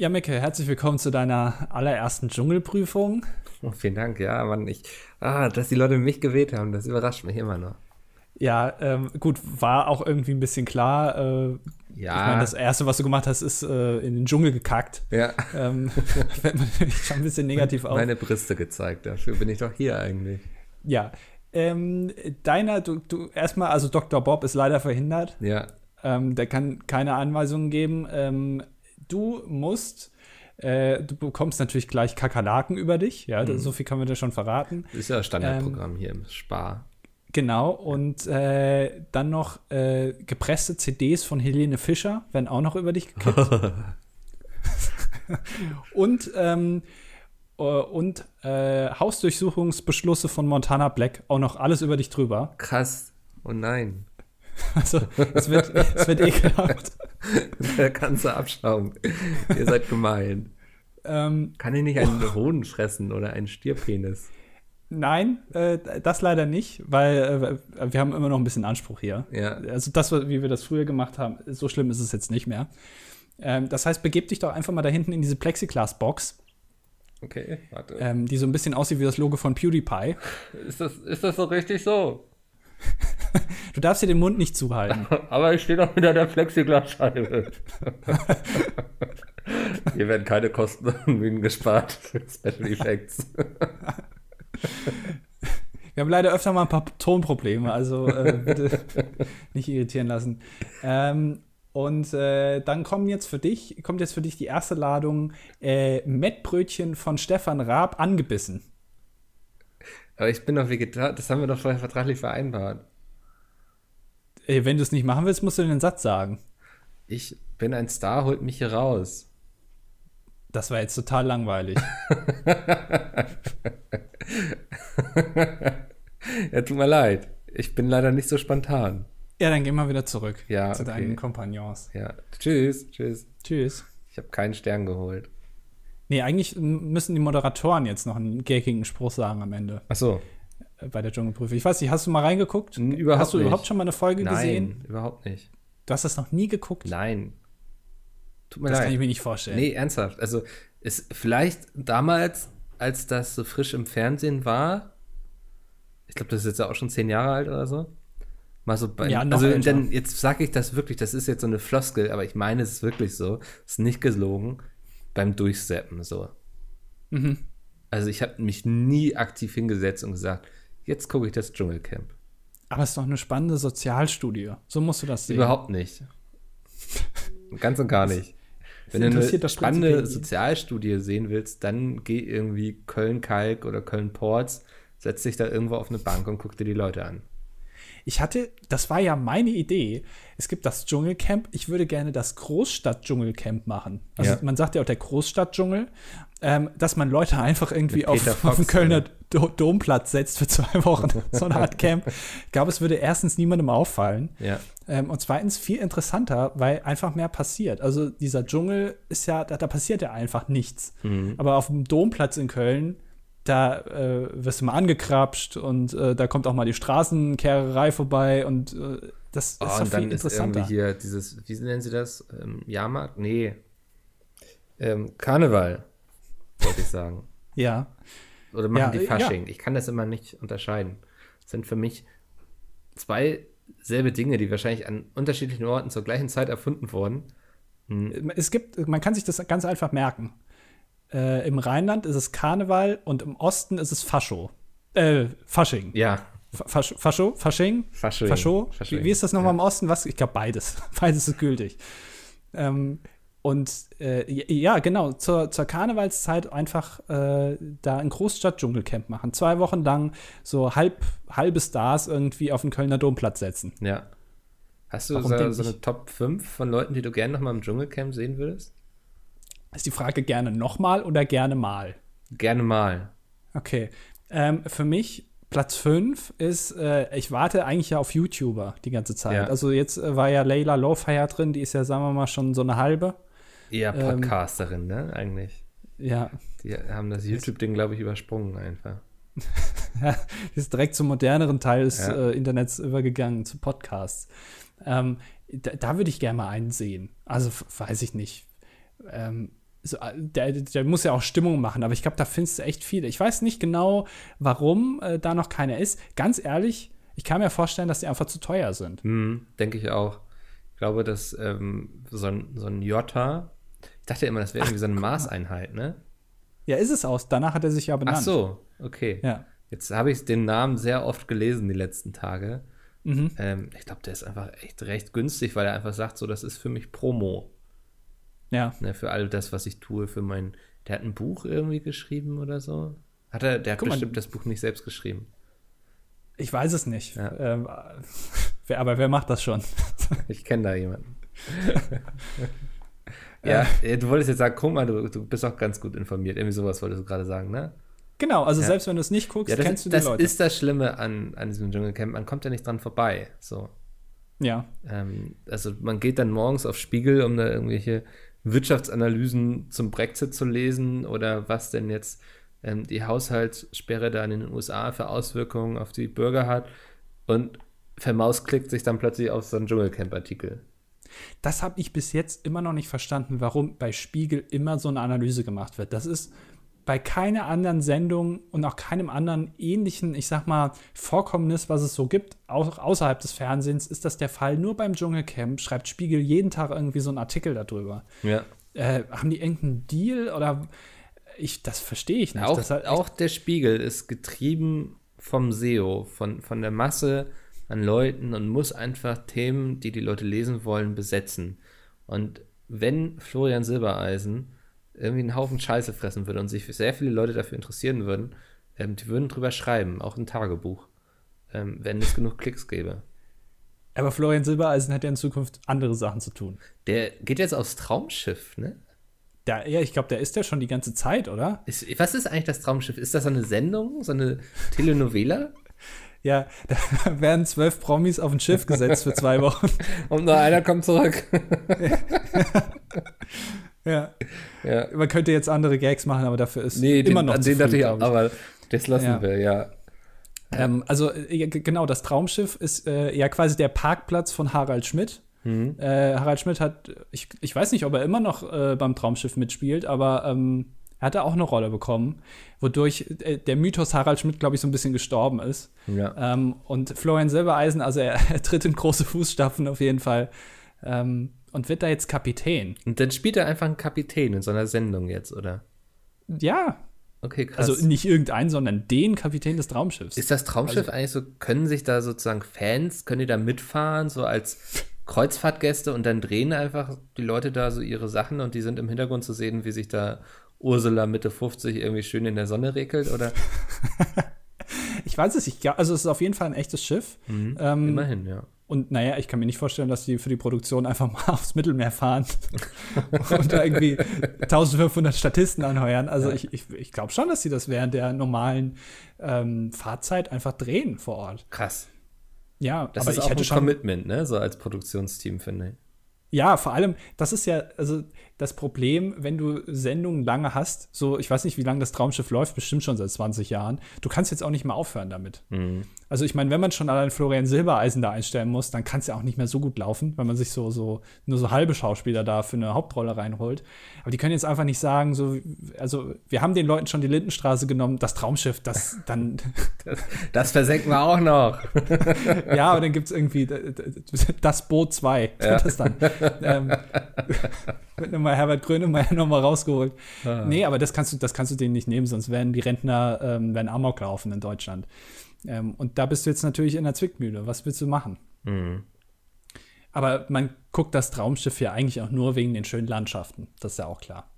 Ja, Micke, herzlich willkommen zu deiner allerersten Dschungelprüfung. Oh, vielen Dank, ja, Mann, ich, ah, dass die Leute mich gewählt haben, das überrascht mich immer noch. Ja, ähm, gut, war auch irgendwie ein bisschen klar. Äh, Ja. Ich meine, das Erste, was du gemacht hast, ist äh, in den Dschungel gekackt. Ja, Ähm, fällt mir schon ein bisschen negativ auf. meine Brüste gezeigt, dafür bin ich doch hier eigentlich. Ja. Ähm, deiner, du, du, erstmal, also Dr. Bob ist leider verhindert. Ja, Ähm, der kann keine Anweisungen geben. Ähm, du musst, äh, du bekommst natürlich gleich Kakerlaken über dich. Ja, das- so viel können wir dir schon verraten. das ist ja Standardprogramm hier im Spar. Genau, und äh, dann noch äh, gepresste CDs von Helene Fischer werden auch noch über dich gekippt. und ähm, äh, und äh, Hausdurchsuchungsbeschlüsse von Montana Black auch noch alles über dich drüber. Krass, oh nein, Also es wird, es wird ekelhaft. der ganze Abschaum. Ihr seid gemein. Ähm, Kann ich nicht einen Hoden fressen oder einen Stierpenis? nein, äh, das leider nicht, weil äh, wir haben immer noch ein bisschen Anspruch hier. Ja, Also das, wie wir das früher gemacht haben, so schlimm ist es jetzt nicht mehr. Ähm, das heißt, begeb dich doch einfach mal da hinten in diese Plexiglas-Box. okay, warte. ähm, die so ein bisschen aussieht wie das Logo von PewDiePie. Ist, das, ist das so richtig so? Du darfst dir den Mund nicht zuhalten. Aber ich stehe doch hinter der Plexiglasscheibe. Hier werden keine Kosten und Mühen gespart für Special Effects. Wir haben leider öfter mal ein paar Tonprobleme, also äh, bitte nicht irritieren lassen. Ähm, und äh, dann kommen jetzt für dich, kommt jetzt für dich die erste Ladung äh, Mettbrötchen von Stefan Raab angebissen. Aber ich bin doch Vegetarier, das haben wir doch vorher vertraglich vereinbart. Äh, wenn du es nicht machen willst, musst du den Satz sagen. Ich bin ein Star, holt mich hier raus. Das war jetzt total langweilig. Ja, tut mir leid. Ich bin leider nicht so spontan. ja, dann gehen wir wieder zurück Ja, zu okay. deinen Kompagnons. Ja, tschüss, tschüss. Tschüss. Ich habe keinen Stern geholt. Nee, eigentlich müssen die Moderatoren jetzt noch einen gaggigen Spruch sagen am Ende. Ach so. äh, bei der Dschungelprüfung. Ich weiß nicht, hast du mal reingeguckt? Überhaupt hast du nicht. überhaupt schon mal eine Folge Nein, gesehen? überhaupt nicht. Du hast das noch nie geguckt? Nein. Tut mir das leid. kann ich mir nicht vorstellen. Nee, ernsthaft. Also, ist vielleicht damals, als das so frisch im Fernsehen war, ich glaube, das ist jetzt ja auch schon zehn Jahre alt oder so. Mal so bei, Ja, also dann, jetzt sage ich das wirklich, das ist jetzt so eine Floskel, aber ich meine, es ist wirklich so, ist nicht gelogen, beim Durchseppen so. Mhm. Also ich habe mich nie aktiv hingesetzt und gesagt, jetzt gucke ich das Dschungelcamp. Aber es ist doch eine spannende Sozialstudie. So musst du das sehen. Überhaupt nicht. Ganz und gar nicht. Wenn du eine spannende. Sozialstudie sehen willst, dann geh irgendwie Köln-Kalk oder Köln-Ports, setz dich da irgendwo auf eine Bank und guck dir die Leute an. Ich hatte, das war ja meine Idee. Es gibt das Dschungelcamp. Ich würde gerne das Großstadt-Dschungelcamp machen. Also Ja. man sagt ja auch der Großstadt-Dschungel, ähm, dass man Leute einfach irgendwie auf, Peter auf Fox, den Kölner Do Domplatz setzt für zwei Wochen. so eine Art Camp. Ich glaube, es würde erstens niemandem auffallen. Ja. Ähm, und zweitens viel interessanter, weil einfach mehr passiert. Also dieser Dschungel ist ja, da, da passiert ja einfach nichts. Mhm. Aber auf dem Domplatz in Köln, da äh, wirst du mal angekrapscht und äh, da kommt auch mal die Straßenkehrerei vorbei und äh, das ist Oh, und viel dann ist interessanter. irgendwie hier dieses, wie nennen sie das? Ähm, Jahrmarkt? Nee. Ähm, Karneval, wollte ich sagen. ja. Oder machen Ja, die äh, Fasching. Ich kann das immer nicht unterscheiden. Das sind für mich zwei selbe Dinge, die wahrscheinlich an unterschiedlichen Orten zur gleichen Zeit erfunden wurden. Es gibt, man kann sich das ganz einfach merken. Äh, Im Rheinland ist es Karneval und im Osten ist es Fascho. Äh, Fasching. Ja, Fasch, Fascho? Fasching? Fasching. Fascho? Fasching. Wie, wie ist das nochmal im Osten? Was? Ich glaube beides. beides ist gültig. Ähm, und äh, ja, genau, zur, zur Karnevalszeit einfach äh, da ein Großstadt-Dschungelcamp machen. Zwei Wochen lang so halb, halbe Stars irgendwie auf den Kölner Domplatz setzen. Ja. Hast du Warum so, so eine Top 5 von Leuten, die du gerne noch mal im Dschungelcamp sehen würdest? Ist die Frage gerne nochmal oder gerne mal? Gerne mal. Okay. Ähm, für mich Platz 5 ist, äh, ich warte eigentlich ja auf YouTuber die ganze Zeit. Ja. Also jetzt äh, war ja Layla Lowfire drin, die ist ja, sagen wir mal, schon so eine halbe. Eher Ähm, Podcasterin, ne? Eigentlich. Ja, Die haben das YouTube-Ding, glaube ich, übersprungen einfach. die ist direkt zum moderneren Teil des Ja. äh, Internets übergegangen, zu Podcasts. Ähm, da, da würde ich gerne mal einen sehen. Also weiß ich nicht. Ähm, so, äh, der, der muss ja auch Stimmung machen, aber ich glaube, da findest du echt viele. Ich weiß nicht genau, warum äh, da noch keiner ist. Ganz ehrlich, ich kann mir vorstellen, dass die einfach zu teuer sind. Mhm, Denke ich auch. Ich glaube, dass ähm, so, ein, so ein Jota, ich dachte immer, das wäre irgendwie so eine Maßeinheit, ne? Ja, ist es aus. Danach hat er sich ja benannt. Ach so, okay. Ja. Jetzt habe ich den Namen sehr oft gelesen die letzten Tage. Mhm. Ähm, ich glaube, der ist einfach echt recht günstig, weil er einfach sagt, so, das ist für mich Promo. Ja. Ne, für all das, was ich tue, für mein. Der hat ein Buch irgendwie geschrieben oder so. Hat er, der hat Guck mal. bestimmt das Buch nicht selbst geschrieben. Ich weiß es nicht. Ja. Ähm, wer, aber wer macht das schon? Ich kenne da jemanden. ja, äh, du wolltest jetzt sagen, guck mal, du, du bist auch ganz gut informiert. Irgendwie sowas wolltest du gerade sagen, ne? Genau, also Ja. selbst wenn du es nicht guckst, Ja, das, kennst du die das Leute. ist das Schlimme an, an diesem Dschungelcamp. Man kommt ja nicht dran vorbei. So. ja. Ähm, also man geht dann morgens auf Spiegel, um da irgendwelche Wirtschaftsanalysen zum Brexit zu lesen oder was denn jetzt ähm, die Haushaltssperre da in den USA für Auswirkungen auf die Bürger hat und vermausklickt sich dann plötzlich auf so einen Dschungelcamp-Artikel. Das habe ich bis jetzt immer noch nicht verstanden, warum bei Spiegel immer so eine Analyse gemacht wird. Das ist bei keiner anderen Sendung und auch keinem anderen ähnlichen, ich sag mal, Vorkommnis, was es so gibt, auch außerhalb des Fernsehens, ist das der Fall. Nur beim Dschungelcamp schreibt Spiegel jeden Tag irgendwie so einen Artikel darüber. Ja. Äh, haben die irgendeinen Deal oder ich, das verstehe ich nicht. Auch, echt- auch der Spiegel ist getrieben vom SEO, von, von der Masse an Leuten und muss einfach Themen, die die Leute lesen wollen, besetzen. Und wenn Florian Silbereisen irgendwie einen Haufen Scheiße fressen würde und sich sehr viele Leute dafür interessieren würden, ähm, die würden drüber schreiben, auch ein Tagebuch, ähm, wenn es genug Klicks gäbe. aber Florian Silbereisen hat ja in Zukunft andere Sachen zu tun. Der geht jetzt aufs Traumschiff, ne? Da, ja, ich glaube, der ist ja schon die ganze Zeit, oder? Ist, was ist eigentlich das Traumschiff? Ist das so eine Sendung, so eine Telenovela? Ja, da werden zwölf Promis auf ein Schiff gesetzt für zwei Wochen. Und nur einer kommt zurück. Ja. ja. Man könnte jetzt andere Gags machen, aber dafür ist Nee, immer den, noch an den früh, dachte ich auch, aber das lassen Ja. wir, ja. Ähm, also, genau, das Traumschiff ist äh, ja quasi der Parkplatz von Harald Schmidt. Mhm. Äh, Harald Schmidt hat, ich, ich weiß nicht, ob er immer noch äh, beim Traumschiff mitspielt, aber ähm, er hat da auch eine Rolle bekommen, wodurch äh, der Mythos Harald Schmidt, glaube ich, so ein bisschen gestorben ist. Ja. Ähm, und Florian Silbereisen, also er, er tritt in große Fußstapfen auf jeden Fall ähm, und wird da jetzt Kapitän. Und dann spielt er einfach einen Kapitän in so einer Sendung jetzt, oder? Ja, Okay, krass. also nicht irgendein, sondern den Kapitän des Traumschiffs. ist das Traumschiff Also- eigentlich so, können sich da sozusagen Fans, können die da mitfahren, so als Kreuzfahrtgäste und dann drehen einfach die Leute da so ihre Sachen und die sind im Hintergrund zu sehen, wie sich da Ursula Mitte 50 irgendwie schön in der Sonne regelt, oder? Ich weiß es nicht. Also es ist auf jeden Fall ein echtes Schiff. Ähm, Immerhin, ja. Und naja, ich kann mir nicht vorstellen, dass die für die Produktion einfach mal aufs Mittelmeer fahren und da irgendwie 1500 Statisten anheuern. Also ich, ich, ich glaube schon, dass sie das während der normalen ähm, Fahrzeit einfach drehen vor Ort. Krass. Ja, Das aber ist ich auch hätte ein schon. Commitment, ne? So als Produktionsteam, finde ich. Ja, vor allem, das ist ja, also das Problem, wenn du Sendungen lange hast, so, ich weiß nicht, wie lange das Traumschiff läuft, bestimmt schon seit 20 Jahren, du kannst jetzt auch nicht mehr aufhören damit. Mhm. Also ich meine, wenn man schon allein Florian Silbereisen da einstellen muss, dann kann es ja auch nicht mehr so gut laufen, wenn man sich so, so, nur so halbe Schauspieler da für eine Hauptrolle reinholt. Aber die können jetzt einfach nicht sagen, so, also wir haben den Leuten schon die Lindenstraße genommen, das Traumschiff, das dann, Das versenken wir auch noch. ja, aber dann gibt es irgendwie das Boot 2, das dann. Ähm, wird nochmal Herbert Grönemeyer nochmal rausgeholt. Nee, aber das kannst du, das kannst du denen nicht nehmen, sonst werden die Rentner ähm, werden Amok laufen in Deutschland. Ähm, und da bist du jetzt natürlich in der Zwickmühle. Was willst du machen? Mhm. Aber man guckt das Traumschiff ja eigentlich auch nur wegen den schönen Landschaften. Das ist ja auch klar.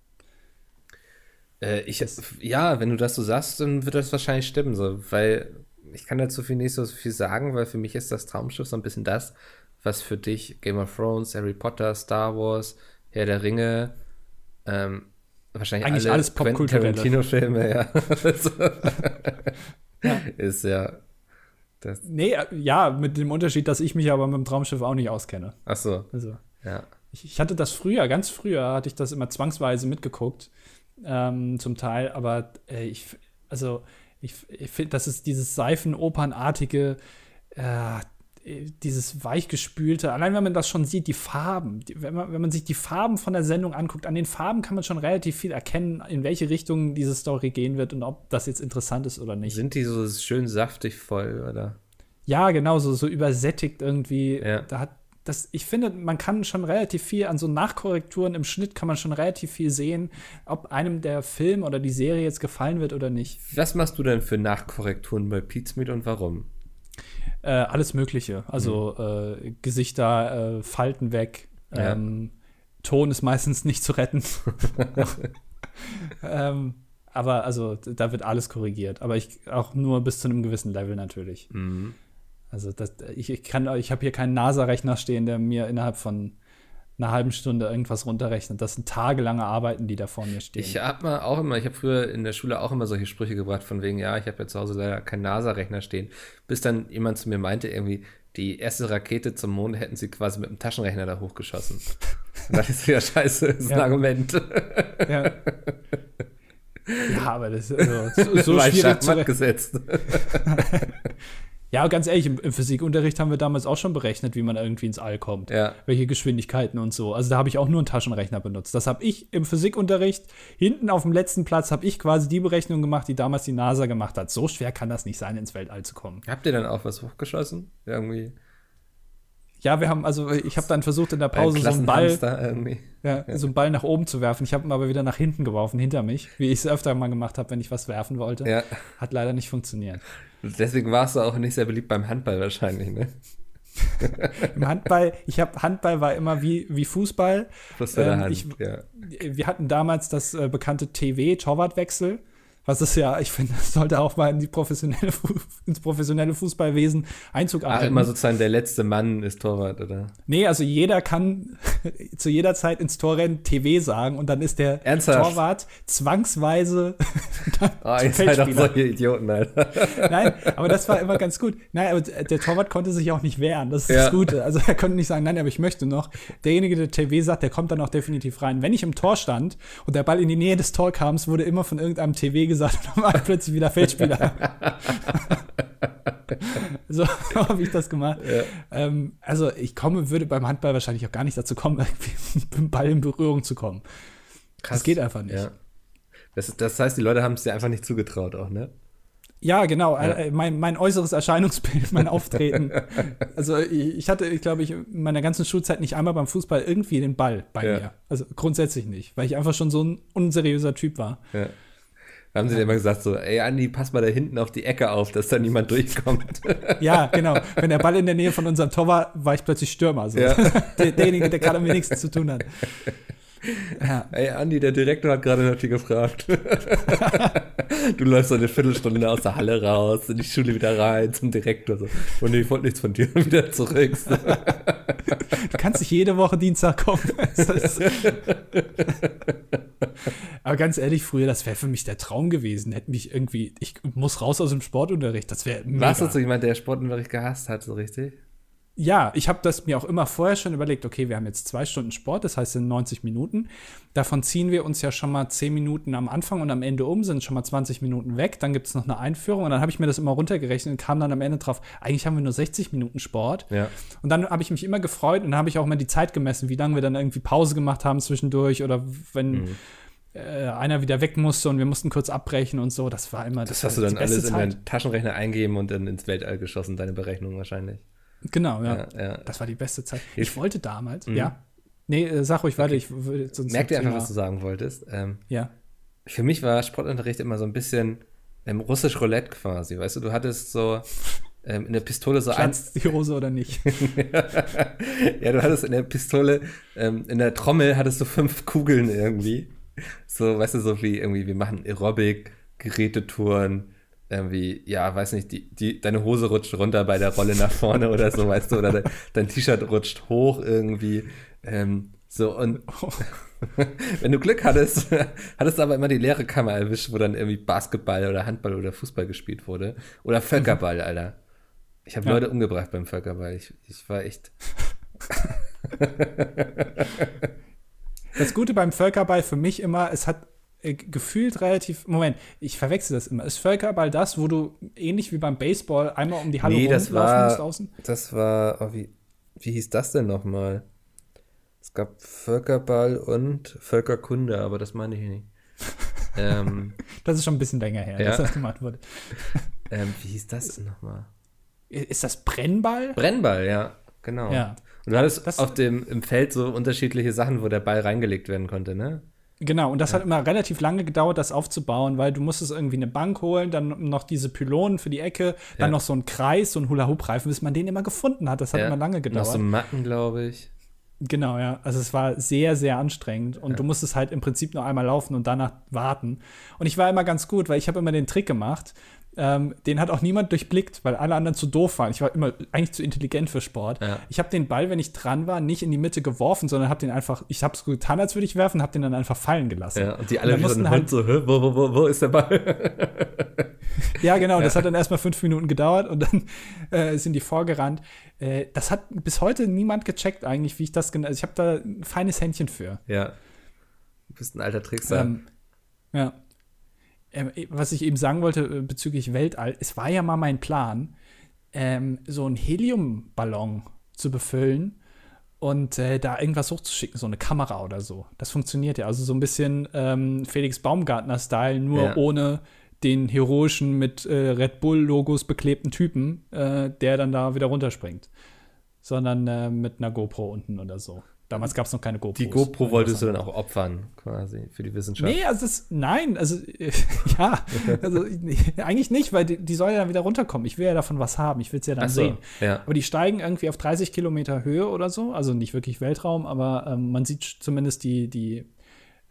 Äh, ich, ja, wenn du das so sagst, dann wird das wahrscheinlich stimmen, so, weil ich kann dazu viel nicht so viel sagen, weil für mich ist das Traumschiff so ein bisschen das, was für dich Game of Thrones, Harry Potter, Star Wars, Herr der Ringe, ähm, wahrscheinlich Eigentlich alle alles Popkulturelle. Tarantino-Filme, ja. So. Ist ja. Das, Nee, äh, ja, mit dem Unterschied, dass ich mich aber mit dem Traumschiff auch nicht auskenne. ach so, Also. ja. Ich, ich hatte das früher, ganz früher hatte ich das immer zwangsweise mitgeguckt, ähm, zum Teil, aber äh, ich, also ich, ich finde, das ist dieses Seifenopernartige, äh, dieses weichgespülte, allein wenn man das schon sieht, die Farben, wenn, man, wenn man sich die Farben von der Sendung anguckt, an den Farben kann man schon relativ viel erkennen, in welche Richtung diese Story gehen wird und ob das jetzt interessant ist oder nicht. Sind die so schön saftig voll, oder? Ja, genau, so, so übersättigt irgendwie. Ja. Da hat das, ich finde, man kann schon relativ viel an so Nachkorrekturen im Schnitt kann man schon relativ viel sehen, ob einem der Film oder die Serie jetzt gefallen wird oder nicht. Was machst du denn für Nachkorrekturen bei Pizmeet und warum? Äh, alles Mögliche. Also mhm. äh, Gesichter, äh, Falten weg. Ja. Ähm, Ton ist meistens nicht zu retten. ähm, aber also da wird alles korrigiert. Aber ich auch nur bis zu einem gewissen Level natürlich. Mhm. Also das, ich, ich kann, ich habe hier keinen NASA-Rechner stehen, der mir innerhalb von einer halben Stunde irgendwas runterrechnet. Das sind tagelange Arbeiten, die da vor mir stehen. Ich habe mal auch immer, ich habe früher in der Schule auch immer solche Sprüche gebracht, von wegen, ja, ich habe ja zu Hause leider keinen NASA-Rechner stehen. Bis dann jemand zu mir meinte, irgendwie, die erste Rakete zum Mond hätten sie quasi mit dem Taschenrechner da hochgeschossen. Ich so, ja, scheiße, das ist ja. ein Argument. Ja. Ja, aber das ist also, so, so schwierig zu gesetzt. Ja, ganz ehrlich, im, im, Physikunterricht haben wir damals auch schon berechnet, wie man irgendwie ins All kommt. Ja. Welche Geschwindigkeiten und so. Also da habe ich auch nur einen Taschenrechner benutzt. Das habe ich im Physikunterricht, hinten auf dem letzten Platz, habe ich quasi die Berechnung gemacht, die damals die NASA gemacht hat. So schwer kann das nicht sein, ins Weltall zu kommen. Habt ihr dann auch was hochgeschossen? Irgendwie? Ja, wir haben, also ich habe dann versucht in der Pause so einen Ball, ja, ja, so einen Ball nach oben zu werfen. Ich habe ihn aber wieder nach hinten geworfen, hinter mich, wie ich es öfter mal gemacht habe, wenn ich was werfen wollte. Ja. Hat leider nicht funktioniert. Deswegen warst du auch nicht sehr beliebt beim Handball wahrscheinlich, ne? Im Handball, ich habe Handball war immer wie, wie Fußball. Plus ähm, Hand, ich, ja. Wir hatten damals das äh, bekannte TV Torwartwechsel was ist ja, ich finde, das sollte auch mal in die professionelle, ins professionelle Fußballwesen Einzug erhalten. Ach, immer sozusagen der letzte Mann ist Torwart, oder? Nee, also jeder kann zu jeder Zeit ins Torrennen TV sagen und dann ist der Ernsthaft? Torwart zwangsweise Oh, ihr seid doch solche Idioten, Alter. Nein, aber das war immer ganz gut. Nein, aber der Torwart konnte sich auch nicht wehren, das ist ja. das Gute. Also er konnte nicht sagen, nein, aber ich möchte noch. Derjenige, der TV sagt, der kommt dann auch definitiv rein. Wenn ich im Tor stand und der Ball in die Nähe des Torkams, wurde immer von irgendeinem TV gesagt, dann war plötzlich wieder Feldspieler. so habe ich das gemacht. Ja. Ähm, also ich komme, würde beim Handball wahrscheinlich auch gar nicht dazu kommen, mit dem Ball in Berührung zu kommen. Krass. Das geht einfach nicht. Ja. Das, das heißt, die Leute haben es dir einfach nicht zugetraut auch, ne? Ja, genau. Ja. Äh, mein, mein äußeres Erscheinungsbild, mein Auftreten. also ich, ich hatte, ich glaube ich, in meiner ganzen Schulzeit nicht einmal beim Fußball irgendwie den Ball bei ja. mir. Also grundsätzlich nicht, weil ich einfach schon so ein unseriöser Typ war. Ja. Haben sie ja. immer gesagt so, ey Andi, pass mal da hinten auf die Ecke auf, dass da niemand durchkommt. Ja, genau. Wenn der Ball in der Nähe von unserem Tor war, war ich plötzlich Stürmer. So. Ja. Der, derjenige, der gerade am wenigsten zu tun hat. Ja. Ey, Andi, der Direktor hat gerade nach dir gefragt. du läufst so eine Viertelstunde aus der Halle raus, in die Schule wieder rein zum Direktor. So. Und ich wollte nichts von dir wieder zurück. So. Du kannst nicht jede Woche Dienstag kommen. Aber ganz ehrlich, früher, das wäre für mich der Traum gewesen. Hätte mich irgendwie, ich muss raus aus dem Sportunterricht. Das wäre. Warst du so jemand, der Sportunterricht gehasst hat, so richtig? Ja, ich habe das mir auch immer vorher schon überlegt, okay, wir haben jetzt zwei Stunden Sport, das heißt sind 90 Minuten. Davon ziehen wir uns ja schon mal 10 Minuten am Anfang und am Ende um, sind schon mal 20 Minuten weg. Dann gibt es noch eine Einführung und dann habe ich mir das immer runtergerechnet und kam dann am Ende drauf, eigentlich haben wir nur 60 Minuten Sport. Ja. Und dann habe ich mich immer gefreut und dann habe ich auch mal die Zeit gemessen, wie lange wir dann irgendwie Pause gemacht haben zwischendurch oder wenn. Mhm. Äh, einer wieder weg musste und wir mussten kurz abbrechen und so. Das war immer das. Das hast du dann alles in deinen Taschenrechner eingeben und dann ins Weltall geschossen, deine Berechnung wahrscheinlich. Genau, ja. ja, ja. Das war die beste Zeit. Ich wollte damals, mhm. ja. Nee, äh, sag ruhig weiter, ich würde sonst. Merk dir einfach, was du sagen wolltest. Ähm, ja. Für mich war Sportunterricht immer so ein bisschen ähm, russisch Roulette quasi, weißt du, du hattest so ähm, in der Pistole so ein. die Hose oder nicht? ja, du hattest in der Pistole, ähm, in der Trommel hattest du fünf Kugeln irgendwie. So, weißt du, so wie irgendwie, wir machen Aerobic, Gerätetouren, irgendwie, ja, weiß nicht, die, die, deine Hose rutscht runter bei der Rolle nach vorne oder so, weißt du, oder de, dein T-Shirt rutscht hoch irgendwie. Ähm, so, und wenn du Glück hattest, hattest du aber immer die leere Kammer erwischt, wo dann irgendwie Basketball oder Handball oder Fußball gespielt wurde. Oder Völkerball, mhm. Alter. Ich habe ja. Leute umgebracht beim Völkerball. Ich, ich war echt. das Gute beim Völkerball für mich immer, es hat äh, gefühlt relativ. Moment, ich verwechsel das immer. Ist Völkerball das, wo du ähnlich wie beim Baseball einmal um die Halle Nee, das rumlaufen war- musst außen? Das war, oh, wie, wie hieß das denn nochmal? Es gab Völkerball und Völkerkunde, aber das meine ich nicht. ähm, Das ist schon ein bisschen länger her, Ja. dass das gemacht wurde. ähm, wie hieß das denn nochmal? Ist das Brennball? Brennball, ja, genau. Ja. Und du hattest Das- auf dem im Feld so unterschiedliche Sachen, wo der Ball reingelegt werden konnte, ne? Genau, und das hat immer relativ lange gedauert, das aufzubauen, weil du musstest irgendwie eine Bank holen, dann noch diese Pylonen für die Ecke, dann Ja. noch so ein Kreis, so ein Hula-Hoop-Reifen, bis man den immer gefunden hat. Das hat ja. immer lange Noch gedauert. so Matten, glaube ich. Genau, ja. Also es war sehr, sehr anstrengend und du musstest halt im Prinzip nur einmal laufen und danach warten. Und ich war immer ganz gut, weil ich habe immer den Trick gemacht. Ähm, den hat auch niemand durchblickt, weil alle anderen zu doof waren. Ich war immer eigentlich zu intelligent für Sport. Ja. Ich habe den Ball, wenn ich dran war, nicht in die Mitte geworfen, sondern habe den einfach, ich habe es getan, als würde ich werfen, habe den dann einfach fallen gelassen. Ja, und die alle ein mussten Hund halt- so, wo, wo, wo, wo ist der Ball? Ja, genau. Das hat dann erstmal fünf Minuten gedauert und dann äh, sind die vorgerannt. Äh, das hat bis heute niemand gecheckt eigentlich, wie ich das genau. Also ich habe da ein feines Händchen für. ja. Du bist ein alter Trickser. Ähm, ja. Ähm, was ich eben sagen wollte äh, bezüglich Weltall, es war ja mal mein Plan, ähm, so einen Heliumballon zu befüllen und äh, da irgendwas hochzuschicken, so eine Kamera oder so. Das funktioniert ja. Also so ein bisschen ähm, Felix Baumgartner-Style, nur Ja. ohne den heroischen mit äh, Red Bull-Logos beklebten Typen, äh, der dann da wieder runterspringt. Sondern äh, mit einer GoPro unten oder so. Damals gab es noch keine GoPros. die GoPro wolltest du dann auch opfern, quasi, für die Wissenschaft. Nee, also das, nein, also äh, ja, also nee, eigentlich nicht, weil die, die soll ja dann wieder runterkommen. Ich will ja davon was haben, ich will es ja dann so, sehen. ja. Aber die steigen irgendwie auf 30 Kilometer Höhe oder so, also nicht wirklich Weltraum, aber ähm, man sieht zumindest die, die,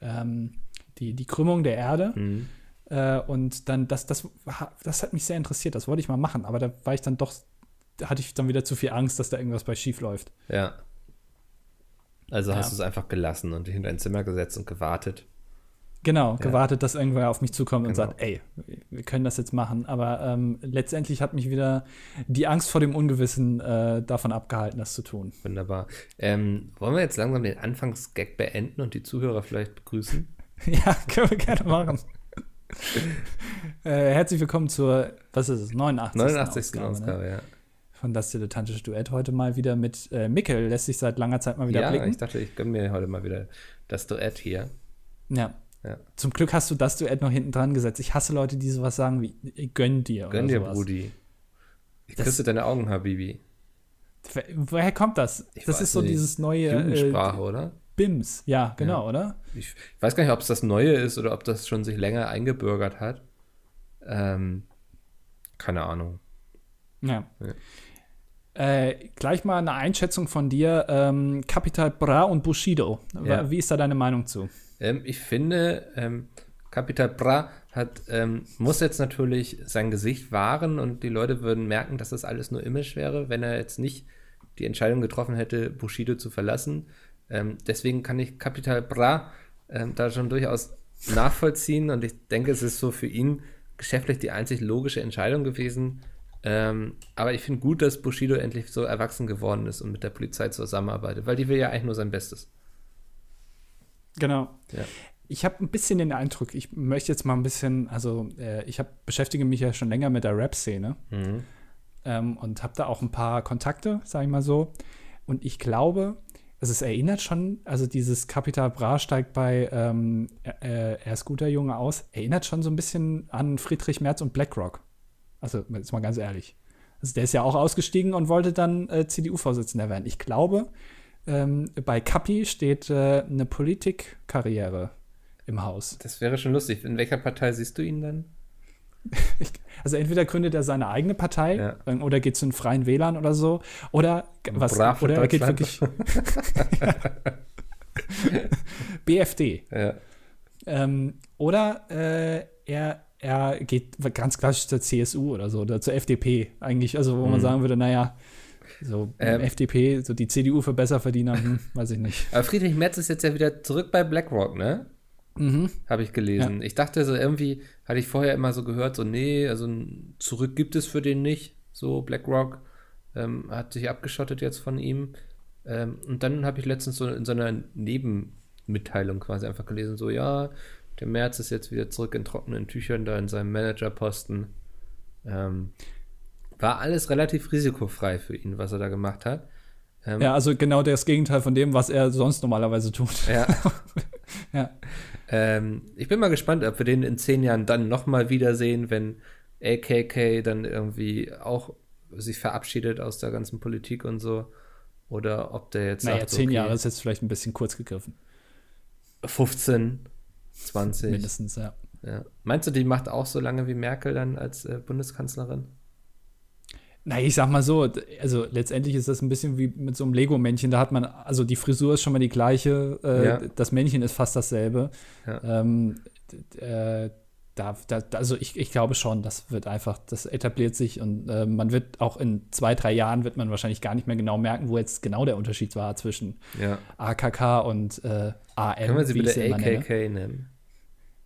ähm, die, die Krümmung der Erde. Mhm. Äh, und dann, das, das, das hat mich sehr interessiert, das wollte ich mal machen, aber da war ich dann doch, da hatte ich dann wieder zu viel Angst, dass da irgendwas bei schief läuft. Ja. Also hast Ja. du es einfach gelassen und dich in dein Zimmer gesetzt und gewartet. Genau, gewartet, dass irgendwer auf mich zukommt und Genau. sagt, ey, wir können das jetzt machen. Aber ähm, letztendlich hat mich wieder die Angst vor dem Ungewissen äh, davon abgehalten, das zu tun. Wunderbar. Ähm, wollen wir jetzt langsam den Anfangsgag beenden und die Zuhörer vielleicht begrüßen? ja, können wir gerne machen. äh, herzlich willkommen zur, was ist es, 89. 89. Ausgabe, Ausgabe, ne? ja. Von das dilettantische Duett heute mal wieder mit äh, Mikkel, lässt sich seit langer Zeit mal wieder Ja, blicken. ich dachte, ich gönne mir heute mal wieder das Duett hier. Ja. Ja. Zum Glück hast du das Duett noch hinten dran gesetzt. Ich hasse Leute, die sowas sagen wie, "Ey, gönn dir. Gönn oder dir, sowas. Brudi. Ich Das- küsse deine Augen, Habibi. Woher kommt das? Ich das ist so nicht. dieses neue Jugendsprache, äh, oder? BIMS. Ja, genau, oder? Ich, ich weiß gar nicht, ob es das Neue ist oder ob das schon sich länger eingebürgert hat. Ähm, keine Ahnung. Ja. Ja. Äh, gleich mal eine Einschätzung von dir. Ähm, Capital Bra und Bushido. Ja. Wie ist da deine Meinung zu? Ähm, ich finde, ähm, Capital Bra hat, ähm, muss jetzt natürlich sein Gesicht wahren und die Leute würden merken, dass das alles nur Image wäre, wenn er jetzt nicht die Entscheidung getroffen hätte, Bushido zu verlassen. Ähm, deswegen kann ich Capital Bra ähm, da schon durchaus nachvollziehen und ich denke, es ist so für ihn geschäftlich die einzig logische Entscheidung gewesen. Ähm, aber ich finde gut, dass Bushido endlich so erwachsen geworden ist und mit der Polizei zusammenarbeitet, weil die will ja eigentlich nur sein Bestes. Genau. Ja. Ich habe ein bisschen den Eindruck, ich möchte jetzt mal ein bisschen, also äh, ich hab, beschäftige mich ja schon länger mit der Rap-Szene Mhm. ähm, und habe da auch ein paar Kontakte, sage ich mal so. Und ich glaube, also es erinnert schon, also dieses Capital Bra steigt bei ähm, äh, Er ist guter Junge aus, erinnert schon so ein bisschen an Friedrich Merz und BlackRock. Also jetzt mal ganz ehrlich. Also der ist ja auch ausgestiegen und wollte dann äh, CDU-Vorsitzender werden. Ich glaube, ähm, bei Capi steht äh, eine Politikkarriere im Haus. Das wäre schon lustig. In welcher Partei siehst du ihn dann? Ich, also entweder gründet er seine eigene Partei Ja. ähm, oder geht zu den Freien Wählern oder so. Oder was Brav oder er geht wirklich BFD. Ja. Ähm, oder äh, er, er geht ganz klassisch zur CSU oder so, oder zur FDP eigentlich, also wo man Mhm. sagen würde, naja, so Ähm. FDP, so die CDU für Besserverdiener, hm, weiß ich nicht. Aber Friedrich Merz ist jetzt ja wieder zurück bei BlackRock, ne? Mhm. Habe ich gelesen. Ich dachte so irgendwie, hatte ich vorher immer so gehört, so, nee, also zurück gibt es für den nicht. So, BlackRock ähm, hat sich abgeschottet jetzt von ihm. Ähm, und dann habe ich letztens so in so einer Nebenmitteilung quasi einfach gelesen, so, ja, Der März ist jetzt wieder zurück in trockenen Tüchern da in seinem Managerposten. Ähm, war alles relativ risikofrei für ihn, was er da gemacht hat. Ähm, ja, also genau das Gegenteil von dem, was er sonst normalerweise tut. Ja. ja. Ähm, ich bin mal gespannt, ob wir den in zehn Jahren dann nochmal wiedersehen, wenn AKK dann irgendwie auch sich verabschiedet aus der ganzen Politik und so. Oder ob der jetzt. Naja, sagt, zehn okay, Jahre ist jetzt vielleicht ein bisschen kurz gegriffen. 15, 20. Mindestens, ja. ja. Meinst du, die macht auch so lange wie Merkel dann als äh, Bundeskanzlerin? Na, ich sag mal so, also letztendlich ist das ein bisschen wie mit so einem Lego-Männchen. Da hat man, also die Frisur ist schon mal die gleiche, äh, ja. das Männchen ist fast dasselbe. Ja. Ähm, äh, da, da, also ich, ich glaube schon, das wird einfach, das etabliert sich und äh, man wird auch in zwei, drei Jahren wird man wahrscheinlich gar nicht mehr genau merken, wo jetzt genau der Unterschied war zwischen ja. AKK und äh, AM. Können wir sie bitte AKK nennen?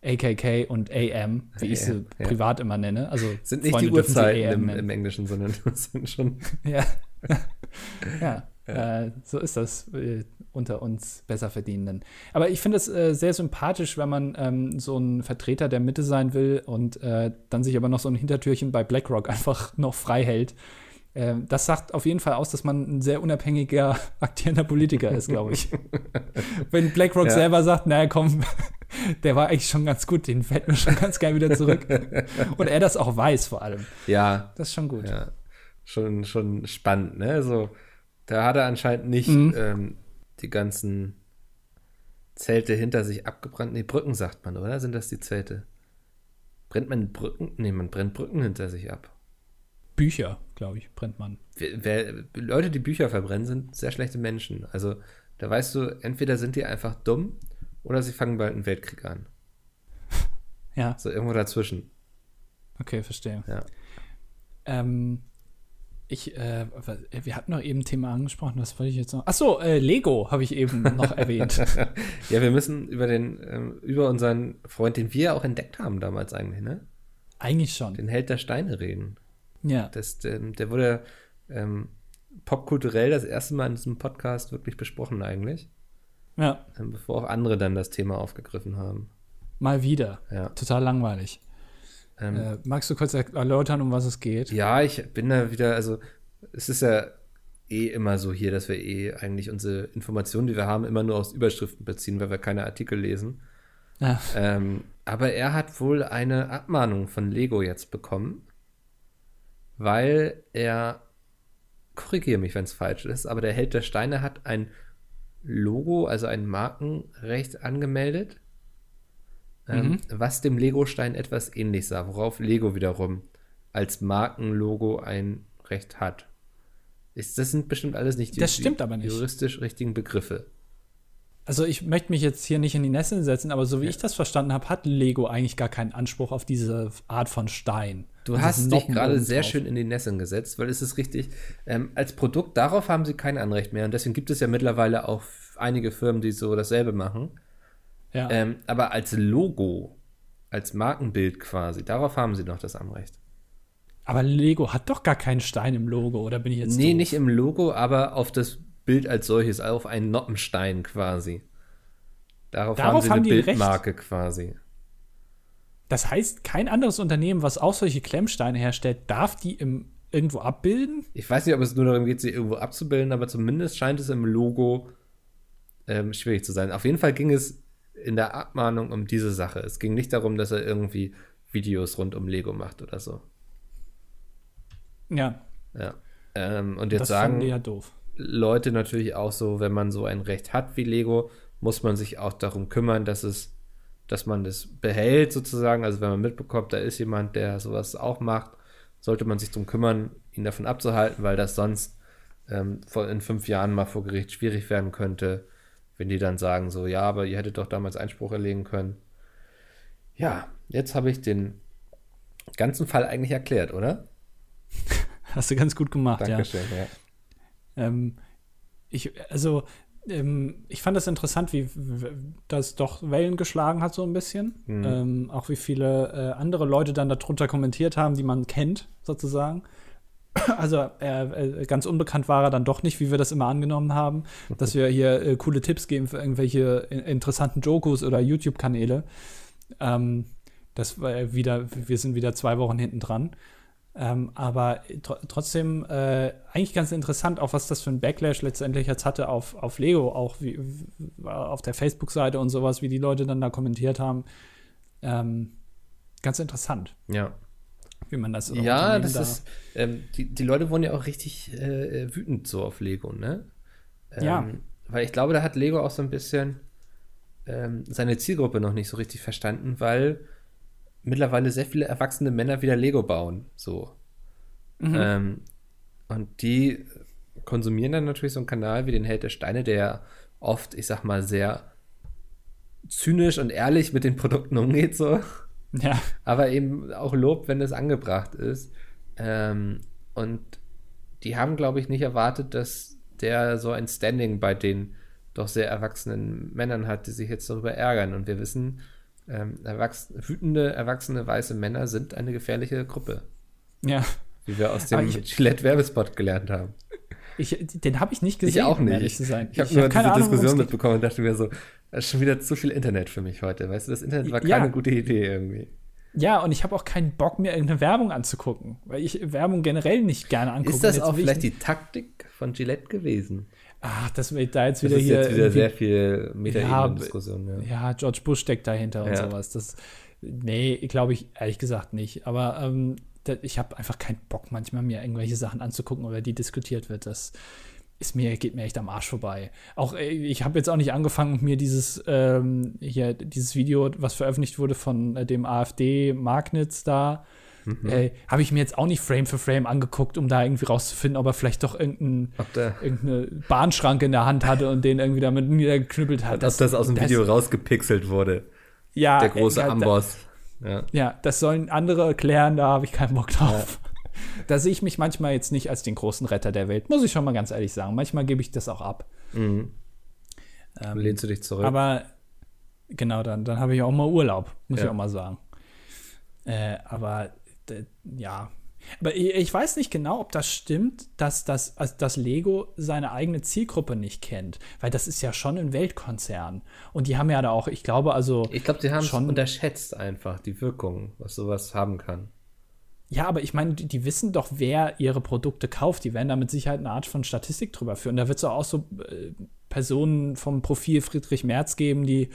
AKK und AM, wie ich sie ja. privat immer nenne. Also sind nicht Freunde die Uhrzeiten im, im, Englischen, sondern sind schon. ja. ja. ja. Äh, so ist das äh, unter uns Besserverdienenden. Aber ich finde es äh, sehr sympathisch, wenn man ähm, so ein Vertreter der Mitte sein will und äh, dann sich aber noch so ein Hintertürchen bei BlackRock einfach noch frei hält. Ähm, das sagt auf jeden Fall aus, dass man ein sehr unabhängiger, aktierender Politiker ist, glaube ich. wenn BlackRock ja. selber sagt, naja, komm, der war eigentlich schon ganz gut, den fällt mir schon ganz geil wieder zurück. Und er das auch weiß vor allem. Ja. Das ist schon gut. Ja. Schon, schon spannend, ne? So, da hat er anscheinend nicht mhm. ähm, die ganzen Zelte hinter sich abgebrannt. Nee, Brücken sagt man, oder? Sind das die Zelte? Brennt man Brücken? Nee, man brennt Brücken hinter sich ab. Bücher, glaube ich, brennt man. Wer, wer, Leute, die Bücher verbrennen, sind sehr schlechte Menschen. Also, da weißt du, entweder sind die einfach dumm oder sie fangen bald einen Weltkrieg an. ja. So irgendwo dazwischen. Okay, verstehe. Ja. Ähm, ich, äh, wir hatten noch eben ein Thema angesprochen, was wollte ich jetzt noch? Achso, äh, Lego habe ich eben noch erwähnt. ja, wir müssen über den, ähm, über unseren Freund, den wir auch entdeckt haben damals eigentlich, ne? Eigentlich schon. Den Held der Steine reden. Ja. Das, der, der wurde ähm, popkulturell das erste Mal in diesem Podcast wirklich besprochen eigentlich. Ja. Ähm, bevor auch andere dann das Thema aufgegriffen haben. Mal wieder. Ja. Total langweilig. Ähm, äh, magst du kurz erläutern, um was es geht? Ja, ich bin da wieder, also es ist ja eh immer so hier, dass wir eh eigentlich unsere Informationen, die wir haben, immer nur aus Überschriften beziehen, weil wir keine Artikel lesen. Ja. Ähm, aber er hat wohl eine Abmahnung von Lego jetzt bekommen, weil er, korrigiere mich, wenn es falsch ist, aber der Held der Steine hat ein Logo, also ein Markenrecht angemeldet ähm, mhm. was dem Lego-Stein etwas ähnlich sah, worauf Lego wiederum als Markenlogo ein Recht hat. Ist, das sind bestimmt alles nicht die, das stimmt aber nicht. juristisch richtigen Begriffe. Also ich möchte mich jetzt hier nicht in die Nässe setzen, aber so wie ja. ich das verstanden habe, hat Lego eigentlich gar keinen Anspruch auf diese Art von Stein. Du hast dich gerade sehr drauf. schön in die Nässe gesetzt, weil es ist richtig, ähm, als Produkt, darauf haben sie kein Anrecht mehr und deswegen gibt es ja mittlerweile auch einige Firmen, die so dasselbe machen. Ja. Ähm, aber als Logo, als Markenbild quasi, darauf haben sie noch das Anrecht. Aber Lego hat doch gar keinen Stein im Logo, oder bin ich jetzt Nee, doof? nicht im Logo, aber auf das Bild als solches, auf einen Noppenstein quasi. Darauf, Darauf haben sie haben eine Bildmarke Recht. quasi. Das heißt, kein anderes Unternehmen, was auch solche Klemmsteine herstellt, darf die im, irgendwo abbilden? Ich weiß nicht, ob es nur darum geht, sie irgendwo abzubilden, aber zumindest scheint es im Logo ähm, schwierig zu sein. Auf jeden Fall ging es in der Abmahnung um diese Sache. Es ging nicht darum, dass er irgendwie Videos rund um Lego macht oder so. Ja. Ja. Ähm, und jetzt das sagen ja Leute natürlich auch so, wenn man so ein Recht hat wie Lego, muss man sich auch darum kümmern, dass es, dass man das behält sozusagen. Also wenn man mitbekommt, da ist jemand, der sowas auch macht, sollte man sich darum kümmern, ihn davon abzuhalten, weil das sonst ähm, in fünf Jahren mal vor Gericht schwierig werden könnte, wenn die dann sagen, so, ja, aber ihr hättet doch damals Einspruch erlegen können. Ja, jetzt habe ich den ganzen Fall eigentlich erklärt, oder? Hast du ganz gut gemacht, Dankeschön, ja. ja. Ähm, ich, also, ähm, ich fand das interessant, wie das doch Wellen geschlagen hat, so ein bisschen. Mhm. Ähm, auch wie viele äh, andere Leute dann darunter kommentiert haben, die man kennt, sozusagen. Also äh, ganz unbekannt war er dann doch nicht, wie wir das immer angenommen haben, dass wir hier äh, coole Tipps geben für irgendwelche interessanten Jokus oder YouTube-Kanäle. Ähm, das war wieder, wir sind wieder zwei Wochen hinten dran. Ähm, aber tr trotzdem äh, eigentlich ganz interessant, auch was das für ein Backlash letztendlich jetzt hatte auf, auf Lego, auch wie, auf der Facebook-Seite und sowas, wie die Leute dann da kommentiert haben. Ähm, ganz interessant. Ja. Wie man das Ja, das da ist. Ähm, die, die Leute wurden ja auch richtig äh, wütend so auf Lego, ne? ja. Ähm, weil ich glaube, da hat Lego auch so ein bisschen ähm, seine Zielgruppe noch nicht so richtig verstanden, weil mittlerweile sehr viele erwachsene Männer wieder Lego bauen. So. Mhm. Ähm, und die konsumieren dann natürlich so einen Kanal wie den Held der Steine, der oft, ich sag mal, sehr zynisch und ehrlich mit den Produkten umgeht, so. Ja. Aber eben auch lobt, wenn es angebracht ist. Ähm, und die haben, glaube ich, nicht erwartet, dass der so ein Standing bei den doch sehr erwachsenen Männern hat, die sich jetzt darüber ärgern. Und wir wissen, ähm, erwachs wütende, erwachsene weiße Männer sind eine gefährliche Gruppe. Ja. Wie wir aus dem Gillette-Werbespot gelernt haben. Ich, den habe ich nicht gesehen, ich auch nicht. zu sein. Ich habe nur hab diese Ahnung, Diskussion mitbekommen und dachte mir so, das ist schon wieder zu viel Internet für mich heute. Weißt du, das Internet war keine ja. gute Idee irgendwie. Ja, und ich habe auch keinen Bock, mir irgendeine Werbung anzugucken, weil ich Werbung generell nicht gerne angucke. Ist das auch vielleicht die Taktik von Gillette gewesen? Ach, das wird da jetzt wieder das ist hier. Jetzt wieder sehr viel Meta-Diskussion. Ja, ja. ja, George Bush steckt dahinter und sowas. Das, nee, glaube ich ehrlich gesagt nicht. Aber ähm, ich habe einfach keinen Bock, manchmal mir irgendwelche Sachen anzugucken oder die diskutiert wird. Das ist mir, geht mir echt am Arsch vorbei. Auch äh, ich habe jetzt auch nicht angefangen, mir dieses ähm, hier, dieses Video, was veröffentlicht wurde von äh, dem AfD-Magnitz da Mhm. Äh, Habe ich mir jetzt auch nicht Frame für Frame angeguckt, um da irgendwie rauszufinden, ob er vielleicht doch irgendein, irgendeine Bahnschranke in der Hand hatte und den irgendwie damit niedergeknüppelt hat. Dass das aus dem das, Video rausgepixelt wurde. Ja. Der große äh, Amboss. Ja. ja, das sollen andere erklären, da habe ich keinen Bock drauf. Ja. Da sehe ich mich manchmal jetzt nicht als den großen Retter der Welt, muss ich schon mal ganz ehrlich sagen. Manchmal gebe ich das auch ab. Mhm. Ähm, Lehnst du dich zurück? Aber genau, dann, dann habe ich auch mal Urlaub, muss ja. ich auch mal sagen. Äh, aber ja. Aber ich weiß nicht genau, ob das stimmt, dass das also dass Lego seine eigene Zielgruppe nicht kennt, weil das ist ja schon ein Weltkonzern und die haben ja da auch, ich glaube also Ich glaube, sie haben schon unterschätzt einfach die Wirkung, was sowas haben kann. Ja, aber ich meine, die, die, wissen doch, wer ihre Produkte kauft. Die werden da mit Sicherheit eine Art von Statistik drüber führen. Da wird es auch so äh, Personen vom Profil Friedrich Merz geben, die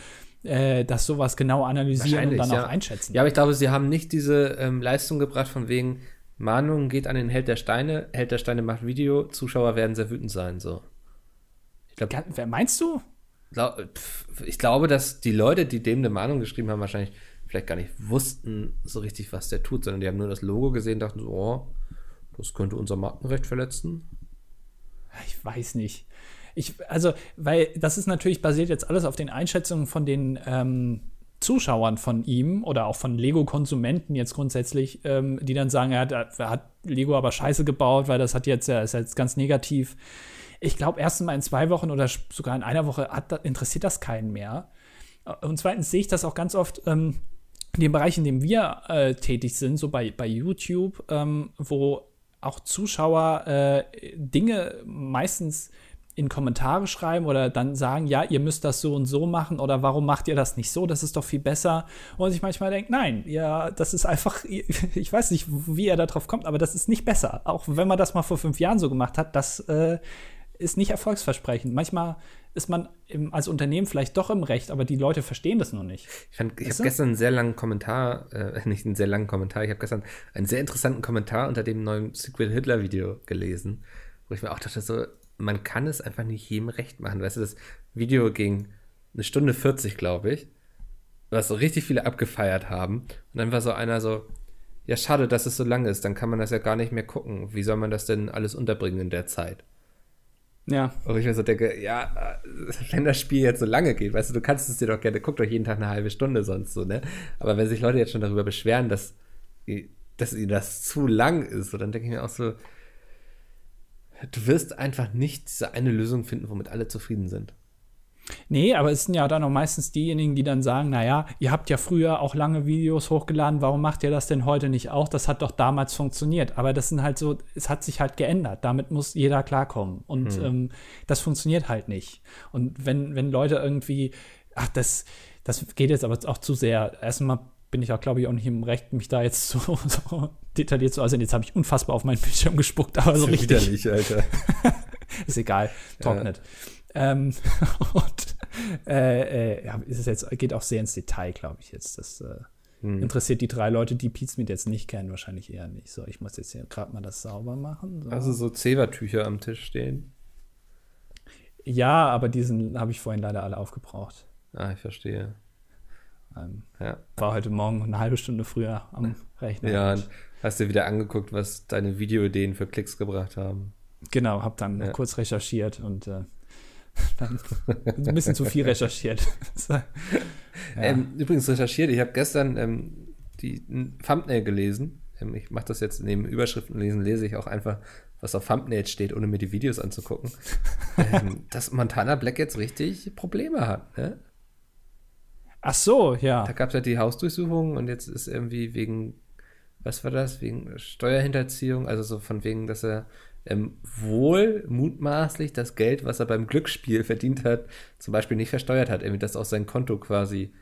äh, das sowas genau analysieren und dann ja. auch einschätzen. Ja, aber ich glaube, sie haben nicht diese ähm, Leistung gebracht, von wegen Mahnung geht an den Held der Steine, Held der Steine macht Video, Zuschauer werden sehr wütend sein. So. Ich glaub, Wer meinst du? ich glaube, dass die Leute, die dem eine Mahnung geschrieben haben, wahrscheinlich vielleicht gar nicht wussten so richtig, was der tut, sondern die haben nur das Logo gesehen dachten so, oh, das könnte unser Markenrecht verletzen. Ich weiß nicht ich, also, weil das ist natürlich basiert jetzt alles auf den Einschätzungen von den ähm, Zuschauern von ihm oder auch von Lego-Konsumenten jetzt grundsätzlich, ähm, die dann sagen, er hat, er hat, Lego aber scheiße gebaut, weil das hat jetzt, ja, ist jetzt ganz negativ. Ich glaube, erstens mal in zwei Wochen oder sogar in einer Woche hat, interessiert das keinen mehr. Und zweitens sehe ich das auch ganz oft ähm, dem Bereich, in dem wir äh, tätig sind, so bei, bei YouTube, ähm, wo auch Zuschauer äh, Dinge meistens in Kommentare schreiben oder dann sagen, ja, ihr müsst das so und so machen oder warum macht ihr das nicht so? Das ist doch viel besser. Und ich manchmal denke, nein, ja, das ist einfach, ich weiß nicht, wie er darauf kommt, aber das ist nicht besser. Auch wenn man das mal vor fünf Jahren so gemacht hat, das äh, ist nicht erfolgsversprechend. Manchmal ist man im, als Unternehmen vielleicht doch im Recht, aber die Leute verstehen das noch nicht. Ich, ich habe gestern einen sehr langen Kommentar, äh, nicht einen sehr langen Kommentar, ich habe gestern einen sehr interessanten Kommentar unter dem neuen Secret Hitler Video gelesen, wo ich mir auch dachte, so, man kann es einfach nicht jedem recht machen. Weißt du, das Video ging eine Stunde 40, glaube ich, was so richtig viele abgefeiert haben. Und dann war so einer so, ja, schade, dass es so lang ist, dann kann man das ja gar nicht mehr gucken. Wie soll man das denn alles unterbringen in der Zeit? Ja. Und ich mir so denke, ja, wenn das Spiel jetzt so lange geht, weißt du, du kannst es dir doch gerne, guck doch jeden Tag eine halbe Stunde sonst so, ne? Aber wenn sich Leute jetzt schon darüber beschweren, dass, dass ihnen das zu lang ist, so, dann denke ich mir auch so, du wirst einfach nicht diese eine Lösung finden, womit alle zufrieden sind. Nee, aber es sind ja dann auch meistens diejenigen, die dann sagen, naja, ihr habt ja früher auch lange Videos hochgeladen, warum macht ihr das denn heute nicht auch? Das hat doch damals funktioniert. Aber das sind halt so, es hat sich halt geändert. Damit muss jeder klarkommen. Und mhm. ähm, das funktioniert halt nicht. Und wenn, wenn Leute irgendwie, ach, das, das geht jetzt aber auch zu sehr. Erstmal bin ich auch, glaube ich, auch nicht im Recht, mich da jetzt so, so detailliert zu äußern. Jetzt habe ich unfassbar auf meinen Bildschirm gespuckt, aber so richtig. Widerlich, Alter. ist egal, trocknet. Ja. Ähm, und äh, äh, ist es jetzt, geht auch sehr ins Detail, glaube ich, jetzt. Das äh, hm. interessiert die drei Leute, die Pizmeet jetzt nicht kennen, wahrscheinlich eher nicht. So, ich muss jetzt hier gerade mal das sauber machen. So. Also so Zewa-Tücher am Tisch stehen. Ja, aber diesen habe ich vorhin leider alle aufgebraucht. Ah, ich verstehe. Ähm, ja. War heute Morgen eine halbe Stunde früher am Rechner. Ja, und hast dir wieder angeguckt, was deine Videoideen für Klicks gebracht haben. Genau, habe dann ja. kurz recherchiert und äh, ein bisschen zu viel recherchiert. ja. ähm, übrigens recherchiert, ich habe gestern ähm, die Thumbnail gelesen. Ähm, ich mache das jetzt neben Überschriften lesen, lese ich auch einfach, was auf Thumbnail steht, ohne mir die Videos anzugucken. Ähm, dass Montana Black jetzt richtig Probleme hat. Ne? Ach so, ja. Da gab es ja die Hausdurchsuchung und jetzt ist irgendwie wegen, was war das, wegen Steuerhinterziehung, also so von wegen, dass er ähm, wohl mutmaßlich das Geld, was er beim Glücksspiel verdient hat, zum Beispiel nicht versteuert hat, irgendwie das aus sein Konto quasi,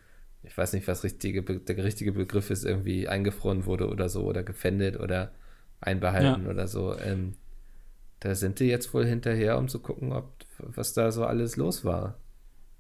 ich weiß nicht, was richtige, der richtige Begriff ist, irgendwie eingefroren wurde oder so oder gefändet oder einbehalten ja. oder so. Ähm, da sind die jetzt wohl hinterher, um zu gucken, ob was da so alles los war.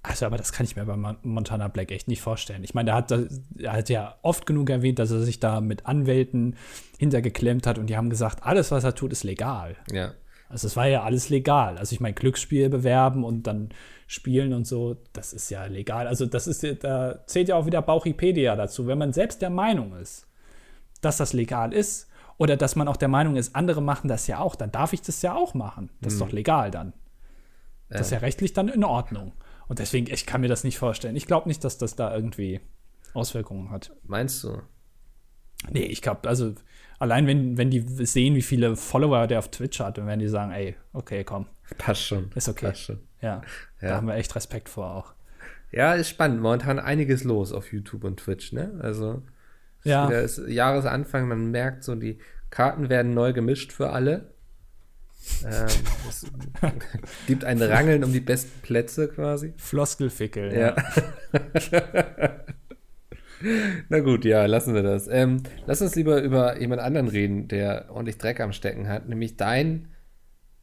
Also, aber das kann ich mir bei Montana Black echt nicht vorstellen. Ich meine, er hat, er hat ja oft genug erwähnt, dass er sich da mit Anwälten hintergeklemmt hat und die haben gesagt, alles, was er tut, ist legal. Ja. Also, es war ja alles legal. Also, ich meine, Glücksspiel bewerben und dann spielen und so, das ist ja legal. Also, das ist, da zählt ja auch wieder Bauchipedia dazu. Wenn man selbst der Meinung ist, dass das legal ist oder dass man auch der Meinung ist, andere machen das ja auch, dann darf ich das ja auch machen. Das hm. ist doch legal dann. Das ist ja rechtlich dann in Ordnung. Und deswegen, ich kann mir das nicht vorstellen. Ich glaube nicht, dass das da irgendwie Auswirkungen hat. Meinst du? Nee, ich glaube, also allein wenn, wenn die sehen, wie viele Follower der auf Twitch hat, dann werden die sagen, ey, okay, komm. Passt schon. Ist okay. Passt schon. Ja, ja. da haben wir echt Respekt vor auch. Ja, ist spannend. Momentan einiges los auf YouTube und Twitch, ne? Also, ja. ist Jahresanfang, man merkt so, die Karten werden neu gemischt für alle. Ähm, es gibt ein Rangeln um die besten Plätze quasi. Floskelfickel. Ja. ja. Na gut, ja, lassen wir das. Ähm, lass uns lieber über jemand anderen reden, der ordentlich Dreck am Stecken hat, nämlich dein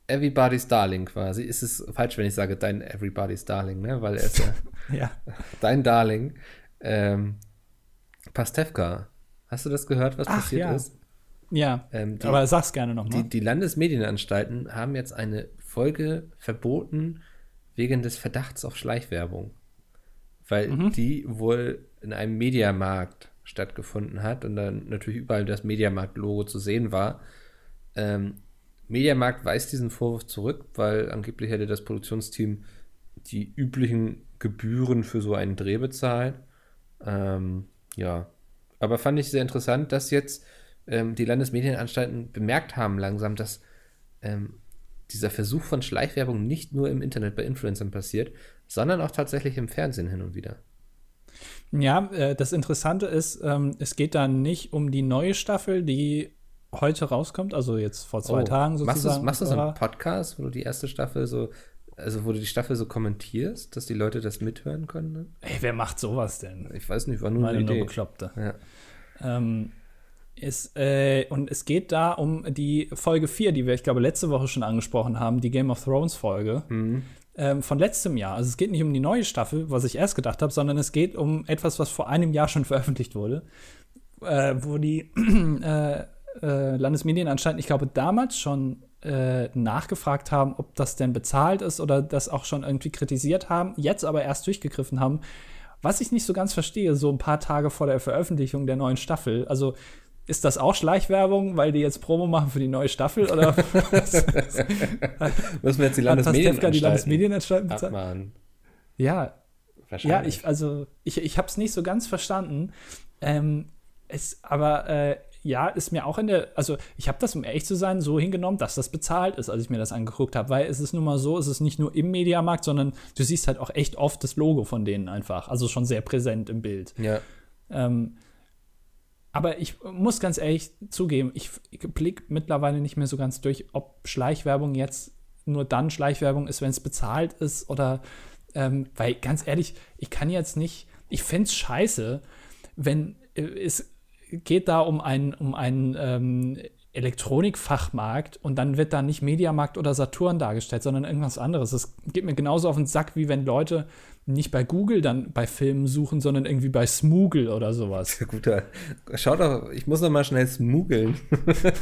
Everybody's Darling quasi. Ist es falsch, wenn ich sage dein Everybody's Darling, ne? Weil er ist ja, ja. dein Darling. Ähm, Pastewka. Hast du das gehört, was Ach, passiert ja. ist? Ja, ähm, die, aber sag's gerne nochmal. Die, die Landesmedienanstalten haben jetzt eine Folge verboten wegen des Verdachts auf Schleichwerbung. Weil mhm. die wohl in einem Mediamarkt stattgefunden hat und dann natürlich überall das Mediamarkt-Logo zu sehen war. Ähm, Mediamarkt weist diesen Vorwurf zurück, weil angeblich hätte das Produktionsteam die üblichen Gebühren für so einen Dreh bezahlt. Ähm, ja, aber fand ich sehr interessant, dass jetzt ähm, die Landesmedienanstalten bemerkt haben langsam, dass ähm, dieser Versuch von Schleichwerbung nicht nur im Internet bei Influencern passiert, sondern auch tatsächlich im Fernsehen hin und wieder. Ja, äh, das Interessante ist, ähm, es geht da nicht um die neue Staffel, die heute rauskommt, also jetzt vor zwei oh, Tagen sozusagen. Machst du, so einen Podcast, wo du die erste Staffel so, also wo du die Staffel so kommentierst, dass die Leute das mithören können? Ne? Ey, wer macht sowas denn? Ich weiß nicht, war nur Meine eine Idee. Nur Bekloppte. Ja. Ähm, ist, äh, und es geht da um die Folge 4, die wir, ich glaube, letzte Woche schon angesprochen haben, die Game of Thrones Folge. Mhm. Ähm, von letztem Jahr. Also es geht nicht um die neue Staffel, was ich erst gedacht habe, sondern es geht um etwas, was vor einem Jahr schon veröffentlicht wurde, äh, wo die äh, äh, Landesmedienanstalten, ich glaube, damals schon äh, nachgefragt haben, ob das denn bezahlt ist oder das auch schon irgendwie kritisiert haben, jetzt aber erst durchgegriffen haben. Was ich nicht so ganz verstehe, so ein paar Tage vor der Veröffentlichung der neuen Staffel. Also ist das auch Schleichwerbung, weil die jetzt Promo machen für die neue Staffel? Oder müssen wir jetzt die Landesmedienanstalten, die Landesmedienanstalten bezahlen? Ja. Ja, ich, also ich, ich habe es nicht so ganz verstanden. Ähm, es, aber äh, ja, ist mir auch in der, also ich habe das, um ehrlich zu sein, so hingenommen, dass das bezahlt ist, als ich mir das angeguckt habe, weil es ist nun mal so, es ist nicht nur im Mediamarkt, sondern du siehst halt auch echt oft das Logo von denen einfach, also schon sehr präsent im Bild. Ja. Ähm, aber ich muss ganz ehrlich zugeben, ich, blicke mittlerweile nicht mehr so ganz durch, ob Schleichwerbung jetzt nur dann Schleichwerbung ist, wenn es bezahlt ist oder, ähm, weil ganz ehrlich, ich kann jetzt nicht, ich fände es scheiße, wenn äh, es geht da um einen, um einen ähm, Elektronikfachmarkt und dann wird da nicht Mediamarkt oder Saturn dargestellt, sondern irgendwas anderes. Das geht mir genauso auf den Sack, wie wenn Leute nicht bei Google dann bei Filmen suchen, sondern irgendwie bei Smoogle oder sowas. Guter. Schau doch, ich muss noch mal schnell smoogeln.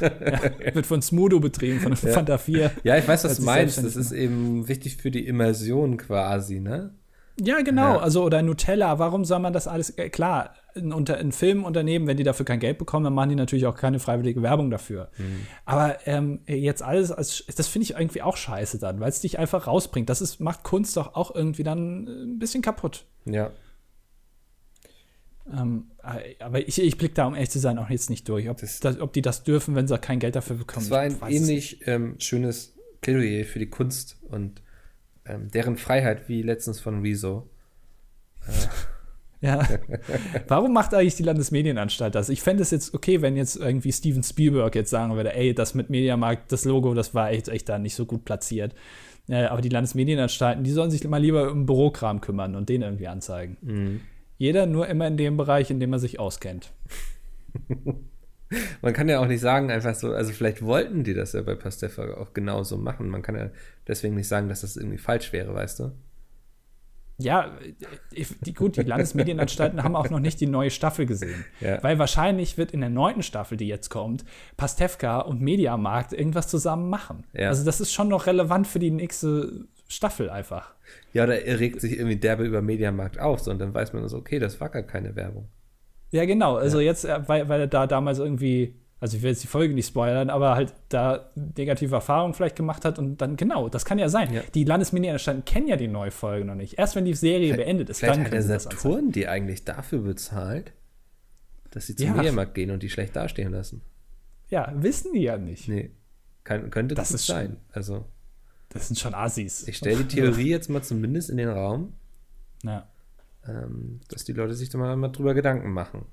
ja, wird von Smudo betrieben, von ja. Fanta 4. Ja, ich weiß, was du meinst. Das ist eben wichtig für die Immersion quasi, ne? Ja, genau. Ja. Also, oder Nutella. Warum soll man das alles? Äh, klar, ein, unter, ein Filmunternehmen, wenn die dafür kein Geld bekommen, dann machen die natürlich auch keine freiwillige Werbung dafür. Mhm. Aber ähm, jetzt alles, als, das finde ich irgendwie auch scheiße dann, weil es dich einfach rausbringt. Das ist, macht Kunst doch auch irgendwie dann äh, ein bisschen kaputt. Ja. Ähm, äh, aber ich, ich blicke da, um ehrlich zu sein, auch jetzt nicht durch, ob, das, das, ob die das dürfen, wenn sie kein Geld dafür bekommen. Das war ein ähnlich ähm, schönes Plädoyer für die Kunst und ähm, deren Freiheit, wie letztens von Rezo. Äh. Ja. Warum macht eigentlich die Landesmedienanstalt das? Ich fände es jetzt okay, wenn jetzt irgendwie Steven Spielberg jetzt sagen würde, ey, das mit Mediamarkt, das Logo, das war echt, echt da nicht so gut platziert. Äh, aber die Landesmedienanstalten, die sollen sich mal lieber um Bürokram kümmern und den irgendwie anzeigen. Mhm. Jeder nur immer in dem Bereich, in dem er sich auskennt. Man kann ja auch nicht sagen, einfach so, also vielleicht wollten die das ja bei Pastefka auch genauso machen. Man kann ja deswegen nicht sagen, dass das irgendwie falsch wäre, weißt du? Ja, die, gut, die Landesmedienanstalten haben auch noch nicht die neue Staffel gesehen. Ja. Weil wahrscheinlich wird in der neunten Staffel, die jetzt kommt, Pastewka und Mediamarkt irgendwas zusammen machen. Ja. Also das ist schon noch relevant für die nächste Staffel einfach. Ja, oder er regt sich irgendwie derbe über Mediamarkt auf, so, und dann weiß man so, okay, das war gar keine Werbung. Ja, genau. Also ja. jetzt, äh, weil, weil er da damals irgendwie also ich will jetzt die Folge nicht spoilern, aber halt da negative Erfahrungen vielleicht gemacht hat und dann, genau, das kann ja sein. Ja. Die Landesmedienanstalten kennen ja die neue Folge noch nicht. Erst wenn die Serie vielleicht, beendet ist, dann hat der Saturn die eigentlich dafür bezahlt, dass sie zum ja. Mediamarkt gehen und die schlecht dastehen lassen. Ja, wissen die ja nicht. Nee, kann, könnte das, das sein. also, das sind schon Assis. Ich stelle die Theorie jetzt mal zumindest in den Raum, ja. ähm, dass die Leute sich da mal, mal drüber Gedanken machen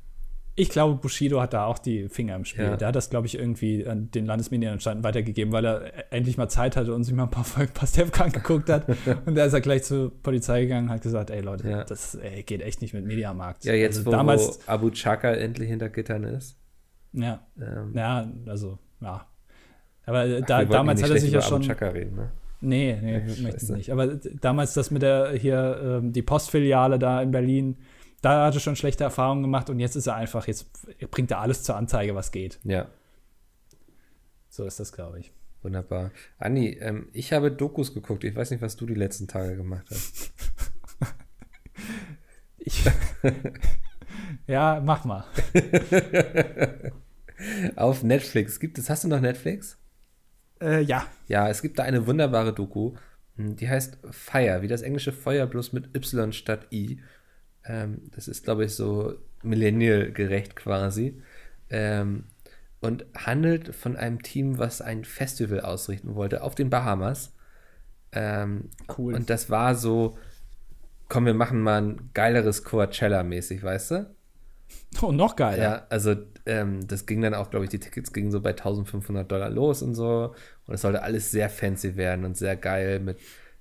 ich glaube, Bushido hat da auch die Finger im Spiel. Ja. Der hat das, glaube ich, irgendwie an den Landesmedienanstalten weitergegeben, weil er endlich mal Zeit hatte und sich mal ein paar Folgen Pastewka angeguckt hat. und da ist er gleich zur Polizei gegangen und hat gesagt, ey Leute, ja. das ey, geht echt nicht mit Mediamarkt. Ja, jetzt also, wo, damals, wo Abu Chaka endlich hinter Gittern ist. Ja, ähm. ja, also, ja. Aber Ach, da, damals hat er sich ja schon. Abu Chaka reden, ne? Nee, nee, ich möchte nicht. Aber damals das mit der hier, ähm, die Postfiliale da in Berlin, da hat er schon schlechte Erfahrungen gemacht und jetzt ist er einfach, jetzt bringt er alles zur Anzeige, was geht. Ja. So ist das, glaube ich. Wunderbar. Anni, ähm, ich habe Dokus geguckt. Ich weiß nicht, was du die letzten Tage gemacht hast. ich. ja, mach mal. Auf Netflix gibt es. Hast du noch Netflix? Äh, ja. Ja, es gibt da eine wunderbare Doku. Hm, die heißt Fire, wie das englische Feuer bloß mit Y statt I. Ähm, das ist, glaube ich, so millennial-gerecht quasi. Ähm, und handelt von einem Team, was ein Festival ausrichten wollte auf den Bahamas. Ähm, cool. Und das war so, komm, wir machen mal ein geileres Coachella-mäßig, weißt du? Oh, noch geiler. Ja, also ähm, das ging dann auch, glaube ich, die Tickets gingen so bei 1500 Dollar los und so. Und es sollte alles sehr fancy werden und sehr geil mit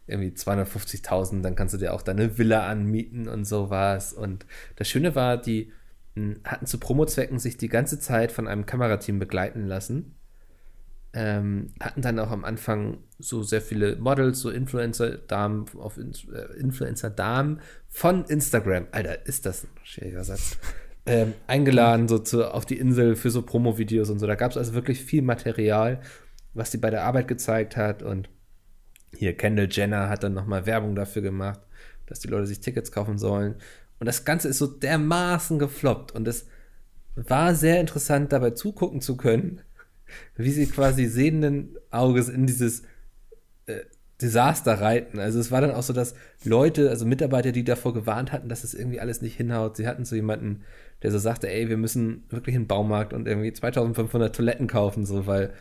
irgendwie 250.000, dann kannst du dir auch deine Villa anmieten und sowas. Und das Schöne war, die hm, hatten zu Promo-Zwecken sich die ganze Zeit von einem Kamerateam begleiten lassen. Ähm, hatten dann auch am Anfang so sehr viele Models, so Influencer-Damen auf äh, Influencer-Damen von Instagram. Alter, ist das ein schwieriger Satz. Ähm, eingeladen so zu, auf die Insel für so Promo-Videos und so. Da gab es also wirklich viel Material, was sie bei der Arbeit gezeigt hat und hier Kendall Jenner hat dann nochmal Werbung dafür gemacht, dass die Leute sich Tickets kaufen sollen. Und das Ganze ist so dermaßen gefloppt. Und es war sehr interessant, dabei zugucken zu können, wie sie quasi sehenden Auges in dieses äh, Desaster reiten. Also es war dann auch so, dass Leute, also Mitarbeiter, die davor gewarnt hatten, dass es irgendwie alles nicht hinhaut, sie hatten so jemanden, der so sagte, ey, wir müssen wirklich in den Baumarkt und irgendwie 2500 Toiletten kaufen, so, weil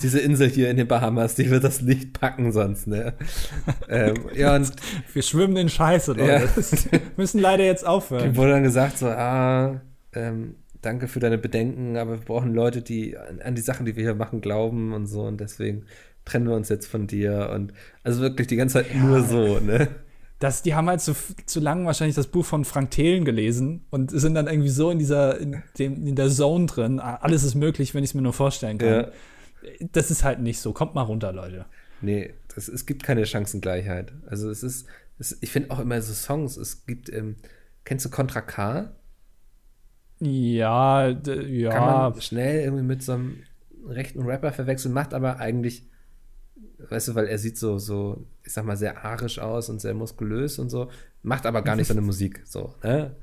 diese Insel hier in den Bahamas, die wird das nicht packen sonst, ne? ähm, ja, und wir schwimmen in Scheiße, Leute. Ja. müssen leider jetzt aufhören. Die wurde dann gesagt so, ah, ähm, danke für deine Bedenken, aber wir brauchen Leute, die an, an, die Sachen, die wir hier machen, glauben und so und deswegen trennen wir uns jetzt von dir und also wirklich die ganze Zeit ja. nur so, ne? dass die haben halt zu, zu lang wahrscheinlich das Buch von Frank Thelen gelesen und sind dann irgendwie so in dieser, in, dem, in der Zone drin. Alles ist möglich, wenn ich es mir nur vorstellen kann. Ja. Das ist halt nicht so. Kommt mal runter, Leute. Nee, das, es gibt keine Chancengleichheit. Also es ist, es, ich finde auch immer so Songs, es gibt, ähm, kennst du Contra K? Ja, ja. Kann man schnell irgendwie mit so einem rechten Rapper verwechseln, macht aber eigentlich weißt du, weil er sieht so, so, ich sag mal, sehr arisch aus und sehr muskulös und so, macht aber gar nicht so eine Musik, so, ne?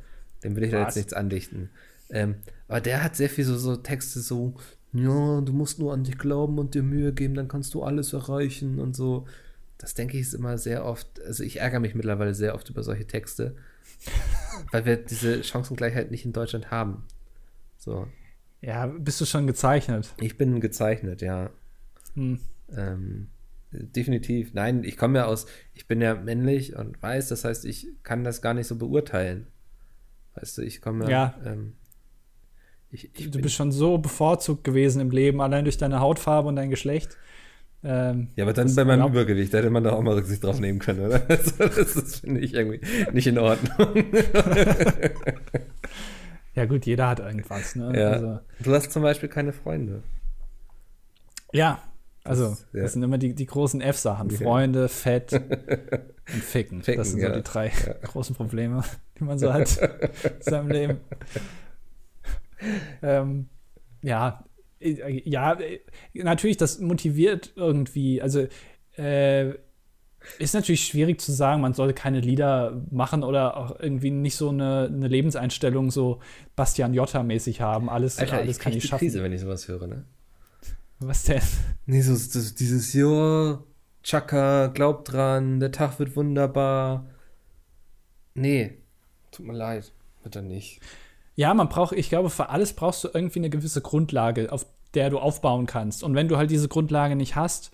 Dem will ich Was? da jetzt nichts andichten. Ähm, aber der hat sehr viel so, so Texte, so, ja, du musst nur an dich glauben und dir Mühe geben, dann kannst du alles erreichen und so. Das denke ich ist immer sehr oft, also ich ärgere mich mittlerweile sehr oft über solche Texte, weil wir diese Chancengleichheit nicht in Deutschland haben. So. Ja, bist du schon gezeichnet? Ich bin gezeichnet, ja. Hm. Ähm, definitiv. Nein, ich komme ja aus, ich bin ja männlich und weiß, das heißt, ich kann das gar nicht so beurteilen. Weißt du, ich komme ja. Ähm, ich, ich du bist schon so bevorzugt gewesen im Leben, allein durch deine Hautfarbe und dein Geschlecht. Ähm, ja, aber dann bei meinem Übergewicht, da hätte man da auch mal Rücksicht drauf nehmen können, oder? das, das finde ich irgendwie nicht in Ordnung. ja, gut, jeder hat irgendwas, ne? Ja. Also, du hast zum Beispiel keine Freunde. Ja, also, das, ja. das sind immer die, die großen F-Sachen. Ja. Freunde, Fett und Ficken. Ficken das sind so die drei großen Probleme, die man so hat in seinem Leben. ähm, ja, ja, natürlich, das motiviert irgendwie. Also, äh, ist natürlich schwierig zu sagen, man sollte keine Lieder machen oder auch irgendwie nicht so eine, eine Lebenseinstellung so Bastian Jotta-mäßig haben. Alles, Alter, alles ich kann ich schaffen. Krise, wenn ich sowas höre, ne? Was denn? Nee, so das, dieses Jahr, Chaka, glaub dran, der Tag wird wunderbar. Nee, tut mir leid, bitte nicht. Ja, man braucht, ich glaube, für alles brauchst du irgendwie eine gewisse Grundlage, auf der du aufbauen kannst. Und wenn du halt diese Grundlage nicht hast,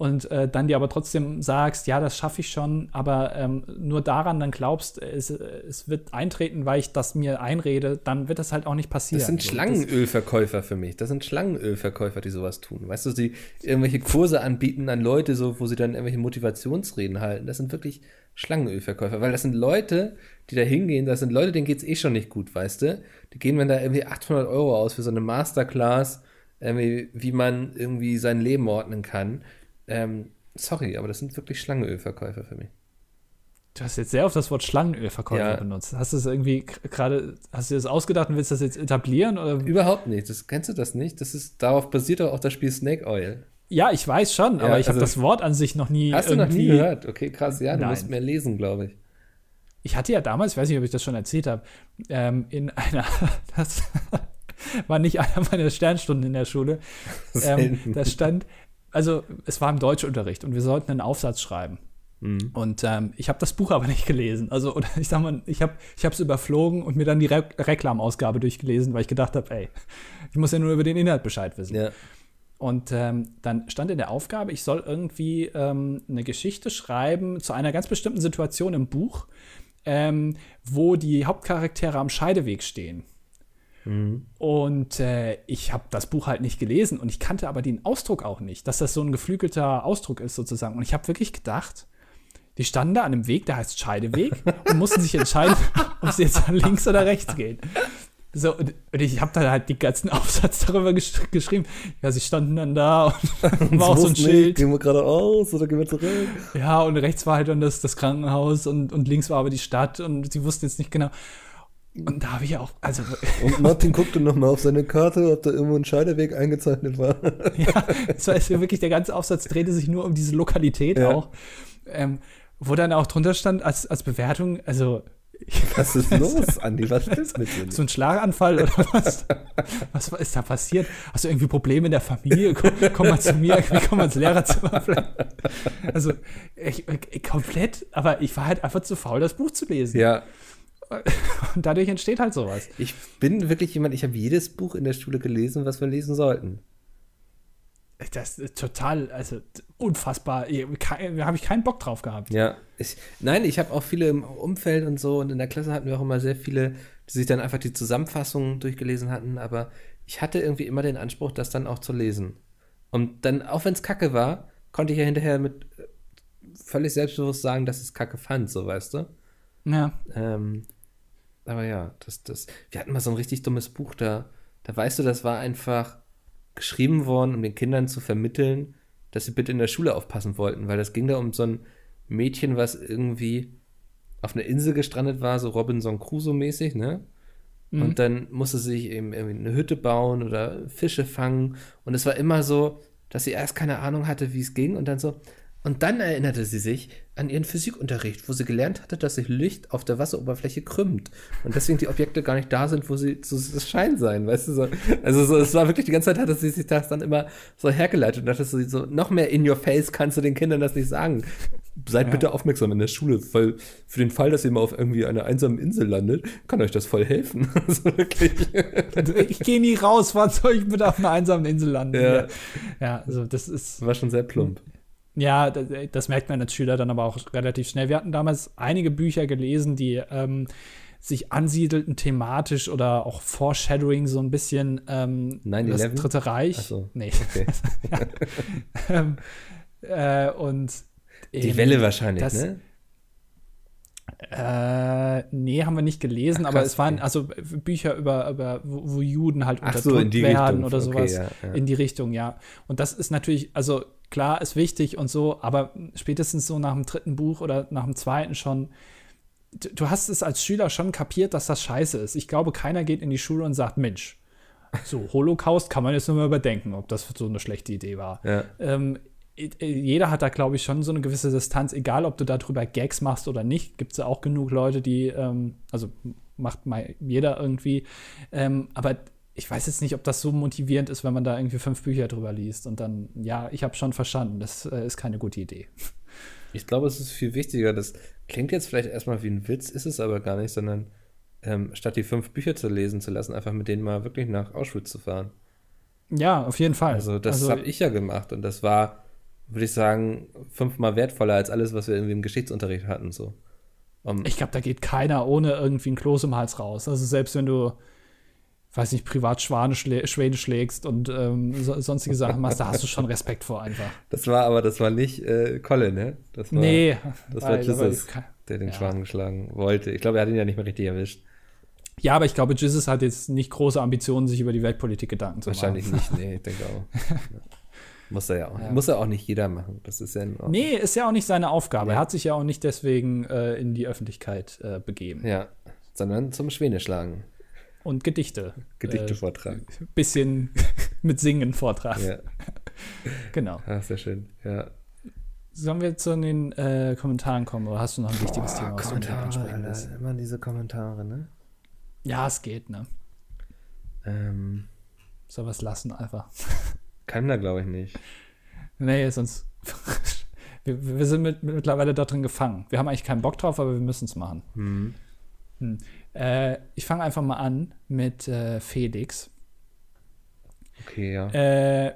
und äh, dann dir aber trotzdem sagst, ja, das schaffe ich schon, aber ähm, nur daran dann glaubst, es, es wird eintreten, weil ich das mir einrede, dann wird das halt auch nicht passieren. Das sind Schlangenölverkäufer für mich. Das sind Schlangenölverkäufer, die sowas tun. Weißt du, die irgendwelche Kurse anbieten an Leute, so, wo sie dann irgendwelche Motivationsreden halten. Das sind wirklich Schlangenölverkäufer, weil das sind Leute, die da hingehen, das sind Leute, denen geht es eh schon nicht gut, weißt du? Die gehen, wenn da irgendwie 800 Euro aus für so eine Masterclass, irgendwie, wie man irgendwie sein Leben ordnen kann ähm, sorry, aber das sind wirklich Schlangenölverkäufer für mich. Du hast jetzt sehr oft das Wort Schlangenölverkäufer ja. benutzt. Hast du es irgendwie gerade, hast du das ausgedacht und willst das jetzt etablieren? Oder? Überhaupt nicht. Das, kennst du das nicht? Das ist, darauf basiert doch auch das Spiel Snake Oil. Ja, ich weiß schon, ja, aber ich also, habe das Wort an sich noch nie. Hast du noch nie gehört? Okay, krass. Ja, du Nein. musst mehr lesen, glaube ich. Ich hatte ja damals, ich weiß nicht, ob ich das schon erzählt habe, ähm, in einer, das war nicht einer meiner Sternstunden in der Schule. Ähm, da stand, also es war im Deutschunterricht und wir sollten einen Aufsatz schreiben. Mhm. Und ähm, ich habe das Buch aber nicht gelesen. Also, oder ich sag mal, ich habe es überflogen und mir dann die Re Reklamausgabe durchgelesen, weil ich gedacht habe, ey, ich muss ja nur über den Inhalt Bescheid wissen. Ja. Und ähm, dann stand in der Aufgabe, ich soll irgendwie ähm, eine Geschichte schreiben zu einer ganz bestimmten Situation im Buch, ähm, wo die Hauptcharaktere am Scheideweg stehen. Mhm. Und äh, ich habe das Buch halt nicht gelesen und ich kannte aber den Ausdruck auch nicht, dass das so ein geflügelter Ausdruck ist sozusagen. Und ich habe wirklich gedacht, die standen da an einem Weg, der heißt Scheideweg und mussten sich entscheiden, ob sie jetzt links oder rechts gehen. So, und, ich habe dann halt den ganzen Aufsatz darüber gesch geschrieben. Ja, sie standen dann da und war auch so ein Schild. Nicht, gehen wir geradeaus oder gehen wir zurück? Ja, und rechts war halt dann das, das Krankenhaus und, und links war aber die Stadt und sie wussten jetzt nicht genau. Und da habe ich auch, also. Und Martin guckte nochmal auf seine Karte, ob da irgendwo ein Scheideweg eingezeichnet war. ja, das war wirklich, der ganze Aufsatz drehte sich nur um diese Lokalität ja. auch. Ähm, wo dann auch drunter stand als, als Bewertung, also. Was ist los, Andi? Was ist mit dir? So ein Schlaganfall oder was? was ist da passiert? Hast du irgendwie Probleme in der Familie? Komm, komm mal zu mir, komm mal ins Lehrerzimmer. Also, ich, ich, komplett, aber ich war halt einfach zu faul, das Buch zu lesen. Ja. Und dadurch entsteht halt sowas. Ich bin wirklich jemand, ich habe jedes Buch in der Schule gelesen, was wir lesen sollten. Das ist total, also unfassbar. Da habe ich keinen Bock drauf gehabt. Ja, ich, nein, ich habe auch viele im Umfeld und so und in der Klasse hatten wir auch immer sehr viele, die sich dann einfach die Zusammenfassung durchgelesen hatten, aber ich hatte irgendwie immer den Anspruch, das dann auch zu lesen. Und dann, auch wenn es kacke war, konnte ich ja hinterher mit völlig selbstbewusst sagen, dass ich es kacke fand, so weißt du. Ja. Ähm, aber ja, das, das, wir hatten mal so ein richtig dummes Buch da. Da weißt du, das war einfach geschrieben worden, um den Kindern zu vermitteln, dass sie bitte in der Schule aufpassen wollten, weil das ging da um so ein Mädchen, was irgendwie auf einer Insel gestrandet war, so Robinson Crusoe-mäßig, ne? Mhm. Und dann musste sie sich eben irgendwie eine Hütte bauen oder Fische fangen. Und es war immer so, dass sie erst keine Ahnung hatte, wie es ging und dann so, und dann erinnerte sie sich an ihren Physikunterricht, wo sie gelernt hatte, dass sich Licht auf der Wasseroberfläche krümmt und deswegen die Objekte gar nicht da sind, wo sie zu Schein sein, weißt du so. Also so, es war wirklich die ganze Zeit, hatte sie sich das dann immer so hergeleitet und dachte so, so noch mehr in your face kannst du den Kindern das nicht sagen. Seid ja. bitte aufmerksam in der Schule, weil für den Fall, dass ihr mal auf irgendwie einer einsamen Insel landet, kann euch das voll helfen. also wirklich. ich gehe nie raus, wann soll ich bitte auf einer einsamen Insel landen? Ja, ja also das ist. War schon sehr plump. Ja, das, das, merkt man als Schüler dann aber auch relativ schnell. Wir hatten damals einige Bücher gelesen, die ähm, sich ansiedelten thematisch oder auch Foreshadowing so ein bisschen ähm, das Dritte Reich. Ach so. Nee. Okay. ähm, äh, und die Welle wahrscheinlich, das, ne? Äh, nee, haben wir nicht gelesen, Ach, aber es waren also Bücher über, über wo, wo Juden halt unterdrückt so, werden Richtung. oder sowas. Okay, ja, ja. In die Richtung, ja. Und das ist natürlich, also klar, ist wichtig und so, aber spätestens so nach dem dritten Buch oder nach dem zweiten schon, du hast es als Schüler schon kapiert, dass das scheiße ist. Ich glaube, keiner geht in die Schule und sagt, Mensch, so, Holocaust kann man jetzt nur mal überdenken, ob das so eine schlechte Idee war. Ja. Ähm, jeder hat da, glaube ich, schon so eine gewisse Distanz, egal ob du darüber Gags machst oder nicht. Gibt es ja auch genug Leute, die, ähm, also macht mal jeder irgendwie. Ähm, aber ich weiß jetzt nicht, ob das so motivierend ist, wenn man da irgendwie fünf Bücher drüber liest und dann, ja, ich habe schon verstanden, das äh, ist keine gute Idee. Ich glaube, es ist viel wichtiger. Das klingt jetzt vielleicht erstmal wie ein Witz, ist es aber gar nicht, sondern ähm, statt die fünf Bücher zu lesen zu lassen, einfach mit denen mal wirklich nach Auschwitz zu fahren. Ja, auf jeden Fall. Also, das also, habe ich ja gemacht und das war würde ich sagen, fünfmal wertvoller als alles, was wir irgendwie im Geschichtsunterricht hatten. So. Um, ich glaube, da geht keiner ohne irgendwie ein Kloß im Hals raus. Also selbst wenn du, weiß nicht, privat Schwane schlä Schwäne schlägst und ähm, so, sonstige Sachen machst, da hast du schon Respekt vor einfach. Das war aber, das war nicht äh, Colin, ne? Das war, nee. Das war Jesus, der den ja. Schwan geschlagen wollte. Ich glaube, er hat ihn ja nicht mehr richtig erwischt. Ja, aber ich glaube, Jesus hat jetzt nicht große Ambitionen, sich über die Weltpolitik Gedanken zu machen. Wahrscheinlich nicht, nee, ich denke auch. Muss er ja auch. Ja. Muss er auch nicht jeder machen. Das ist ja Nee, ist ja auch nicht seine Aufgabe. Ja. Er hat sich ja auch nicht deswegen äh, in die Öffentlichkeit äh, begeben. Ja, sondern zum Schwäne schlagen. Und Gedichte. Gedichte äh, vortragen. Bisschen mit Singen vortragen. Ja. genau. Ach, sehr schön. Ja. Sollen wir zu den äh, Kommentaren kommen oder hast du noch ein wichtiges Boah, Thema, was Kommentare, du? Immer diese Kommentare, ne? Ja, es geht, ne? Ähm. Soll es lassen einfach. Kann da, glaube ich, nicht. Nee, sonst. wir, wir, sind mit, mittlerweile da drin gefangen. Wir haben eigentlich keinen Bock drauf, aber wir müssen es machen. Mhm. Hm. Äh, ich fange einfach mal an mit äh, Felix. Okay, ja. Äh,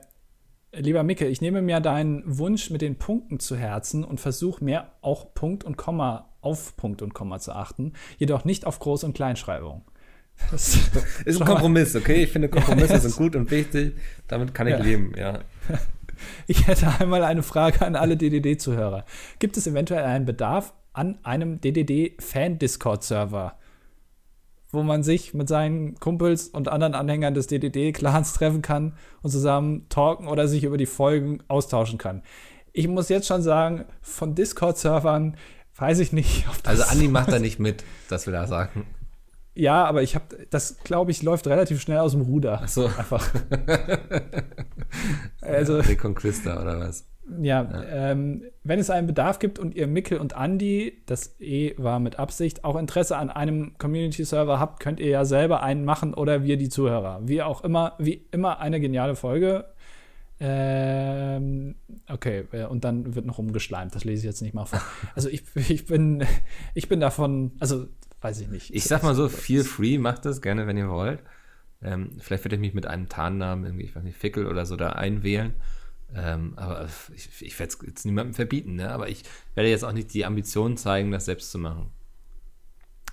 lieber Micke, ich nehme mir deinen Wunsch mit den Punkten zu Herzen und versuche mehr auch Punkt und Komma auf Punkt und Komma zu achten, jedoch nicht auf Groß- und Kleinschreibung. Das ist ein Kompromiss, okay? Ich finde, Kompromisse ja, sind gut und wichtig. Damit kann ich ja. leben, ja. Ich hätte einmal eine Frage an alle DDD-Zuhörer. Gibt es eventuell einen Bedarf an einem DDD-Fan-Discord-Server, wo man sich mit seinen Kumpels und anderen Anhängern des DDD-Clans treffen kann und zusammen talken oder sich über die Folgen austauschen kann? Ich muss jetzt schon sagen, von Discord-Servern weiß ich nicht. also Andi macht da nicht mit, das will er sagen. Ja, aber ich habe, das glaube ich, läuft relativ schnell aus dem Ruder. Ach so. Einfach. also, Reconquista oder was? Ja, ja. Ähm, wenn es einen Bedarf gibt und ihr Mickel und Andy, das E war mit Absicht, auch Interesse an einem Community-Server habt, könnt ihr ja selber einen machen oder wir die Zuhörer. Wie auch immer, wie immer eine geniale Folge. Ähm, okay, äh, und dann wird noch umgeschleimt. Das lese ich jetzt nicht mal vor. Also ich, ich bin, ich bin davon, also weiß ich nicht. Ich sag mal so, feel free, macht das gerne, wenn ihr wollt. Ähm, vielleicht würde ich mich mit einem Tarnnamen, irgendwie, ich weiß nicht, Fickel oder so da einwählen. Ähm, aber ich, ich werde es jetzt niemandem verbieten, ne? aber ich werde jetzt auch nicht die Ambition zeigen, das selbst zu machen.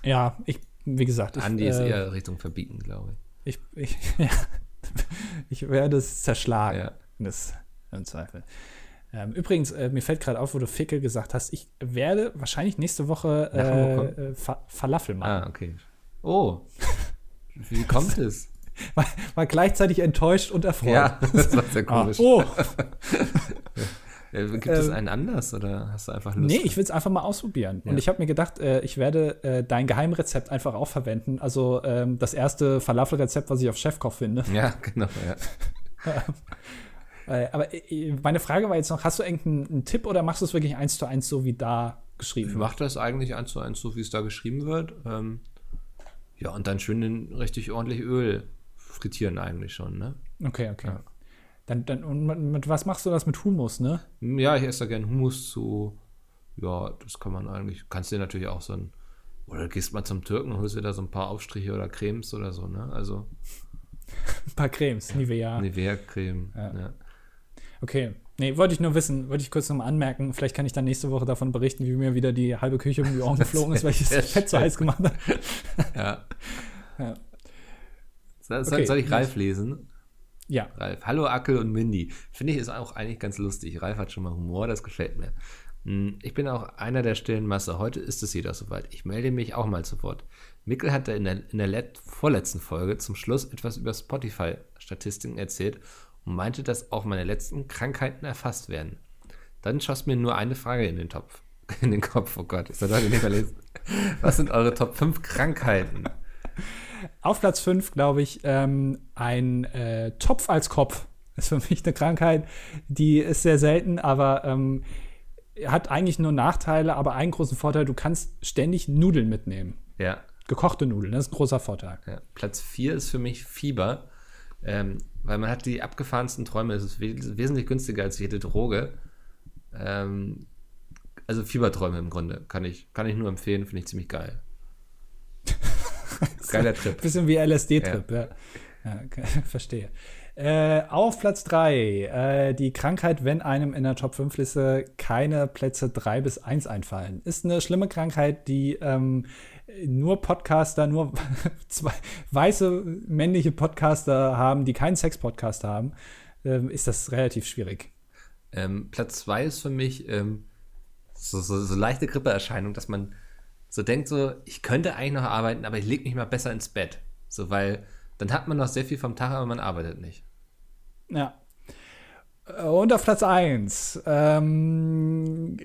Ja, ich, wie gesagt. Ich, Andi ist äh, eher Richtung Verbieten, glaube ich. Ich, ich, ja, ich werde es zerschlagen. Ja. Das, Im Zweifel. Ähm, übrigens, äh, mir fällt gerade auf, wo du Fickel gesagt hast, ich werde wahrscheinlich nächste Woche äh, äh, Fa Falafel machen. Ah, okay. Oh, wie kommt es? War, war, gleichzeitig enttäuscht und erfreut. Ja, das war sehr komisch. Ah, oh. Gibt es einen anders oder hast du einfach Lust? Nee, ich will es einfach mal ausprobieren. Ja. Und ich habe mir gedacht, äh, ich werde äh, dein Geheimrezept einfach auch verwenden. Also ähm, das erste Falafelrezept, was ich auf Chefkoch finde. Ja, genau, ja. Äh, aber äh, meine Frage war jetzt noch, hast du irgendeinen Tipp oder machst du es wirklich eins zu eins so wie da geschrieben? Ich mache das eigentlich eins zu eins so, wie es da geschrieben wird. Ähm, ja, und dann schön in richtig ordentlich Öl frittieren eigentlich schon, ne? Okay, okay. Ja. Dann, dann, und mit, mit, was machst du das mit Humus, ne? Ja, ich esse da gerne Humus zu. Ja, das kann man eigentlich. Kannst du dir natürlich auch so ein. Oder gehst mal zum Türken und holst dir da so ein paar Aufstriche oder Cremes oder so, ne? Also. ein paar Cremes, Nivea. Nivea-Creme, ja. ja. Okay. Nee, wollte ich nur wissen, wollte ich kurz nochmal anmerken. Vielleicht kann ich dann nächste Woche davon berichten, wie mir wieder die halbe Küche um die Ohren geflogen ist, weil ich das Fett so heiß gemacht habe. ja. ja. Soll, okay. soll ich Ralf lesen? Ja. Ralf. Hallo Ackel und Mindy. Finde ich ist auch eigentlich ganz lustig. Ralf hat schon mal Humor, das gefällt mir. Hm, ich bin auch einer der stillen Masse. Heute ist es wieder soweit. Ich melde mich auch mal zu Wort. Mikkel hatte in der, in der vorletzten Folge zum Schluss etwas über Spotify-Statistiken erzählt und meinte, dass auch meine letzten Krankheiten erfasst werden. Dann schoss mir nur eine Frage in den Topf. In den Kopf, oh Gott, ich soll heute nicht verlesen. Was sind eure Top 5 Krankheiten? Auf Platz 5, glaube ich, ähm, ein äh, Topf als Kopf. ist für mich eine Krankheit, die ist sehr selten, aber ähm, hat eigentlich nur Nachteile, aber einen großen Vorteil, du kannst ständig Nudeln mitnehmen. Ja. Gekochte Nudeln, das ist ein großer Vorteil. Ja. Platz 4 ist für mich Fieber. Ähm, weil man hat die abgefahrensten Träume. Es ist wesentlich günstiger als jede Droge. Ähm, also Fieberträume im Grunde. Kann ich, kann ich nur empfehlen, finde ich ziemlich geil. Geiler Trip. Bisschen wie LSD-Trip, ja. ja. ja okay, verstehe. Äh, auf Platz 3, äh, die Krankheit, wenn einem in der Top 5 Liste keine Plätze 3 bis 1 einfallen. Ist eine schlimme Krankheit, die ähm, nur Podcaster, nur zwei weiße männliche Podcaster haben, die keinen Sex-Podcast haben, ähm, ist das relativ schwierig. Ähm, Platz zwei ist für mich ähm, so, so, so, leichte Grippeerscheinung, dass man so denkt, so, ich könnte eigentlich noch arbeiten, aber ich lege mich mal besser ins Bett. So, weil dann hat man noch sehr viel vom Tag, aber man arbeitet nicht. Ja. Und auf Platz 1. Ähm,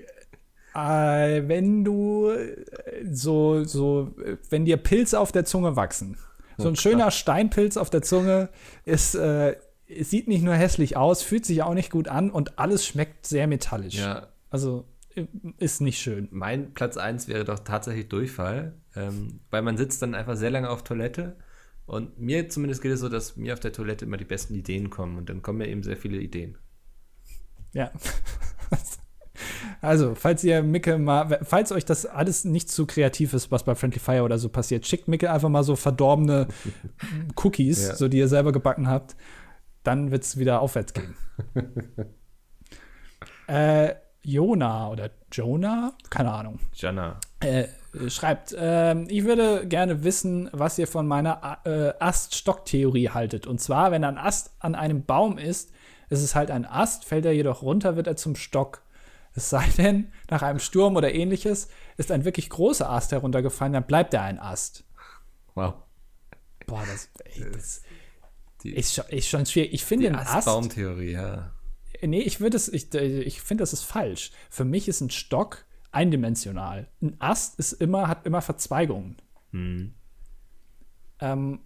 äh, wenn du äh, so, so, wenn dir Pilze auf der Zunge wachsen. So ein oh, schöner Steinpilz auf der Zunge ist, äh, sieht nicht nur hässlich aus, fühlt sich auch nicht gut an und alles schmeckt sehr metallisch. Ja. Also äh, ist nicht schön. Mein Platz 1 wäre doch tatsächlich Durchfall, ähm, weil man sitzt dann einfach sehr lange auf Toilette und mir zumindest geht es so, dass mir auf der Toilette immer die besten Ideen kommen und dann kommen mir eben sehr viele Ideen. Ja. Also, falls ihr Micke mal, falls euch das alles nicht zu kreativ ist, was bei Friendly Fire oder so passiert, schickt Micke einfach mal so verdorbene Cookies, ja. so die ihr selber gebacken habt. Dann wird es wieder aufwärts gehen. äh, Jona oder Jonah, keine Ahnung. Jana. Äh, schreibt, äh, ich würde gerne wissen, was ihr von meiner äh, Ast-Stock-Theorie haltet. Und zwar, wenn ein Ast an einem Baum ist, ist es halt ein Ast, fällt er jedoch runter, wird er zum Stock. Es sei denn, nach einem Sturm oder ähnliches ist ein wirklich großer Ast heruntergefallen, dann bleibt er ein Ast. Wow. Boah, das, ey, das ist, schon, ist, schon, schwierig. Ich finde ein Ast. Baumtheorie, ja. Nee, ich würde es, ich, ich finde, das ist falsch. Für mich ist ein Stock eindimensional. Ein Ast ist immer, hat immer Verzweigungen. Hm. Ähm,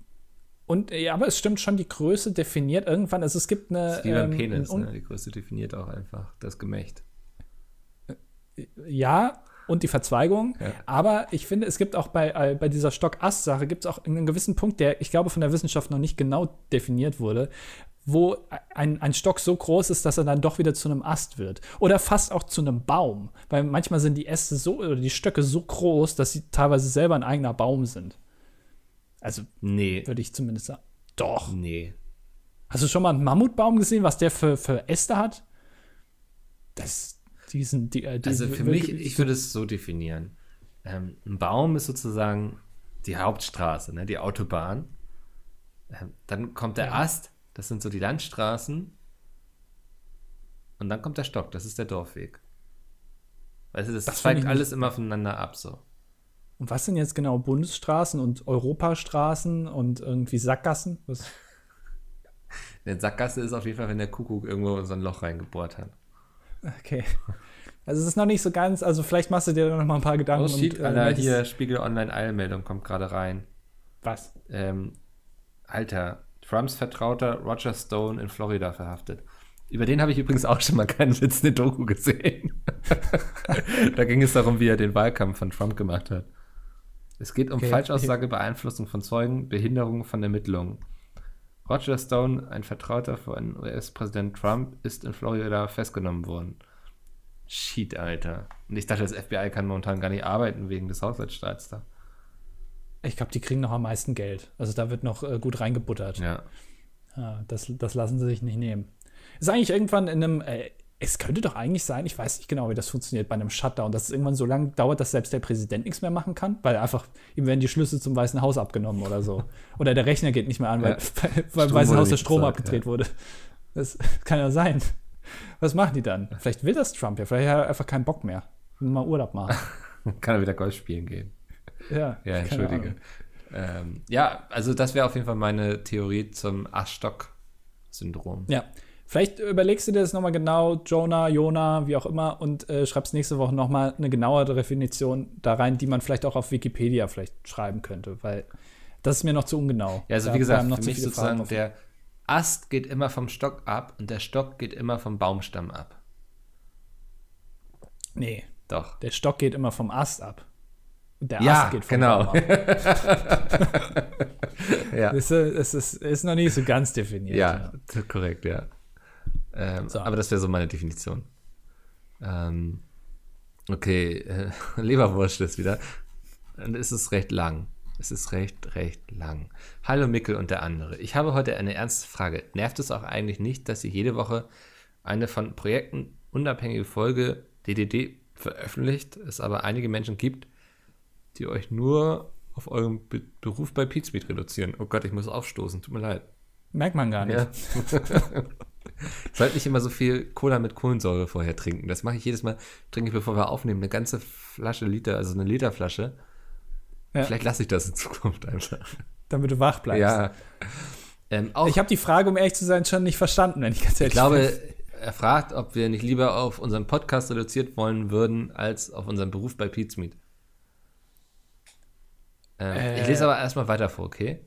und ja, aber es stimmt schon, die Größe definiert irgendwann, also es gibt eine. Das ist wie beim ähm, Penis, ne? Die Größe definiert auch einfach das Gemächt ja, und die Verzweigung. Ja. Aber ich finde, es gibt auch bei, äh, bei dieser Stock-Ast-Sache, gibt es auch einen gewissen Punkt, der, ich glaube, von der Wissenschaft noch nicht genau definiert wurde, wo ein, ein Stock so groß ist, dass er dann doch wieder zu einem Ast wird. Oder fast auch zu einem Baum. Weil manchmal sind die Äste so, oder die Stöcke so groß, dass sie teilweise selber ein eigener Baum sind. Also, nee. würde ich zumindest sagen. Doch. Nee. Hast du schon mal einen Mammutbaum gesehen, was der für, für Äste hat? Das, diesen, die, äh, die, also für mich, ich würde es so definieren. Ähm, ein Baum ist sozusagen die Hauptstraße, ne, die Autobahn. Ähm, dann kommt der ja. Ast, das sind so die Landstraßen. Und dann kommt der Stock, das ist der Dorfweg. Weißt du, das, Das ich alles immer voneinander ab so. Und was sind jetzt genau Bundesstraßen und Europastraßen und irgendwie Sackgassen? Was? Eine Sackgasse ist auf jeden Fall, wenn der Kuckuck irgendwo in so ein Loch reingebohrt hat. Okay. Also es ist noch nicht so ganz, also vielleicht machst du dir da noch mal ein paar Gedanken. Oh shit, und, äh, Alter, hier Spiegel Online Eilmeldung kommt gerade rein. Was? Ähm, Alter, Trumps Vertrauter Roger Stone in Florida verhaftet. Über den habe ich übrigens auch schon mal keinen Witz eine Doku gesehen. da ging es darum, wie er den Wahlkampf von Trump gemacht hat. Es geht um Okay. Falschaussage, Beeinflussung von Zeugen, Behinderung von Ermittlungen. Roger Stone, ein Vertrauter von US-Präsident Trump, ist in Florida festgenommen worden. Shit, Alter. Und ich dachte, das FBI kann momentan gar nicht arbeiten wegen des Haushaltsstaats da. Ich glaube, die kriegen noch am meisten Geld. Also da wird noch äh, gut reingebuttert. Ja. Ja, das, das lassen sie sich nicht nehmen. Ist eigentlich irgendwann in einem, äh, es könnte doch eigentlich sein, ich weiß nicht genau, wie das funktioniert bei einem Shutdown, dass es irgendwann so lange dauert, dass selbst der Präsident nichts mehr machen kann, weil einfach ihm werden die Schlüssel zum Weißen Haus abgenommen oder so. Oder der Rechner geht nicht mehr an, weil, Ja. beim Weißen Haus der Strom bezahlt, abgedreht ja. wurde. Das kann ja sein. Was machen die dann? Vielleicht will das Trump ja, vielleicht hat er einfach keinen Bock mehr. Mal Urlaub machen. Kann er wieder Golf spielen gehen. Ja, Ja, entschuldige. Ähm, ja, also das wäre auf jeden Fall meine Theorie zum Aschstock-Syndrom. Ja. Vielleicht überlegst du dir das nochmal genau, Jonah, Jona, wie auch immer, und äh, schreibst nächste Woche nochmal eine genauere Definition da rein, die man vielleicht auch auf Wikipedia vielleicht schreiben könnte, weil das ist mir noch zu ungenau. Ja, also Da wie gesagt, noch für zu mich sozusagen der Ast geht immer vom Stock ab und der Stock geht immer vom Baumstamm ab. Nee, Doch. der Stock geht immer vom Ast ab. Der Ja, Ast geht vom genau. Baum ab. Ja, Das, ist, das ist, noch nicht so ganz definiert. ja, korrekt, ja. Ähm, So. Aber das wäre so meine Definition. Ähm, okay, äh, Leberwurst ist wieder. Und es ist recht lang. Es ist recht, recht lang. Hallo Mickel und der andere. Ich habe heute eine ernste Frage. Nervt es auch eigentlich nicht, dass ihr jede Woche eine von Projekten unabhängige Folge DDD veröffentlicht, es aber einige Menschen gibt, die euch nur auf euren Be Beruf bei Pizmeet reduzieren? Oh Gott, ich muss aufstoßen, tut mir leid. Merkt man gar nicht. Ja. Ich sollte nicht immer so viel Cola mit Kohlensäure vorher trinken. Das mache ich jedes Mal, trinke ich, bevor wir aufnehmen, eine ganze Flasche Liter, also eine Literflasche. Ja. Vielleicht lasse ich das in Zukunft einfach. Damit du wach bleibst. Ja. Ähm, auch, Ich habe die Frage, um ehrlich zu sein, schon nicht verstanden, wenn ich ganz ich ehrlich glaube, er fragt, ob wir nicht lieber auf unseren Podcast reduziert wollen würden, als auf unseren Beruf bei Pizmeet. Ähm, ich Äh. lese aber erstmal weiter vor, okay?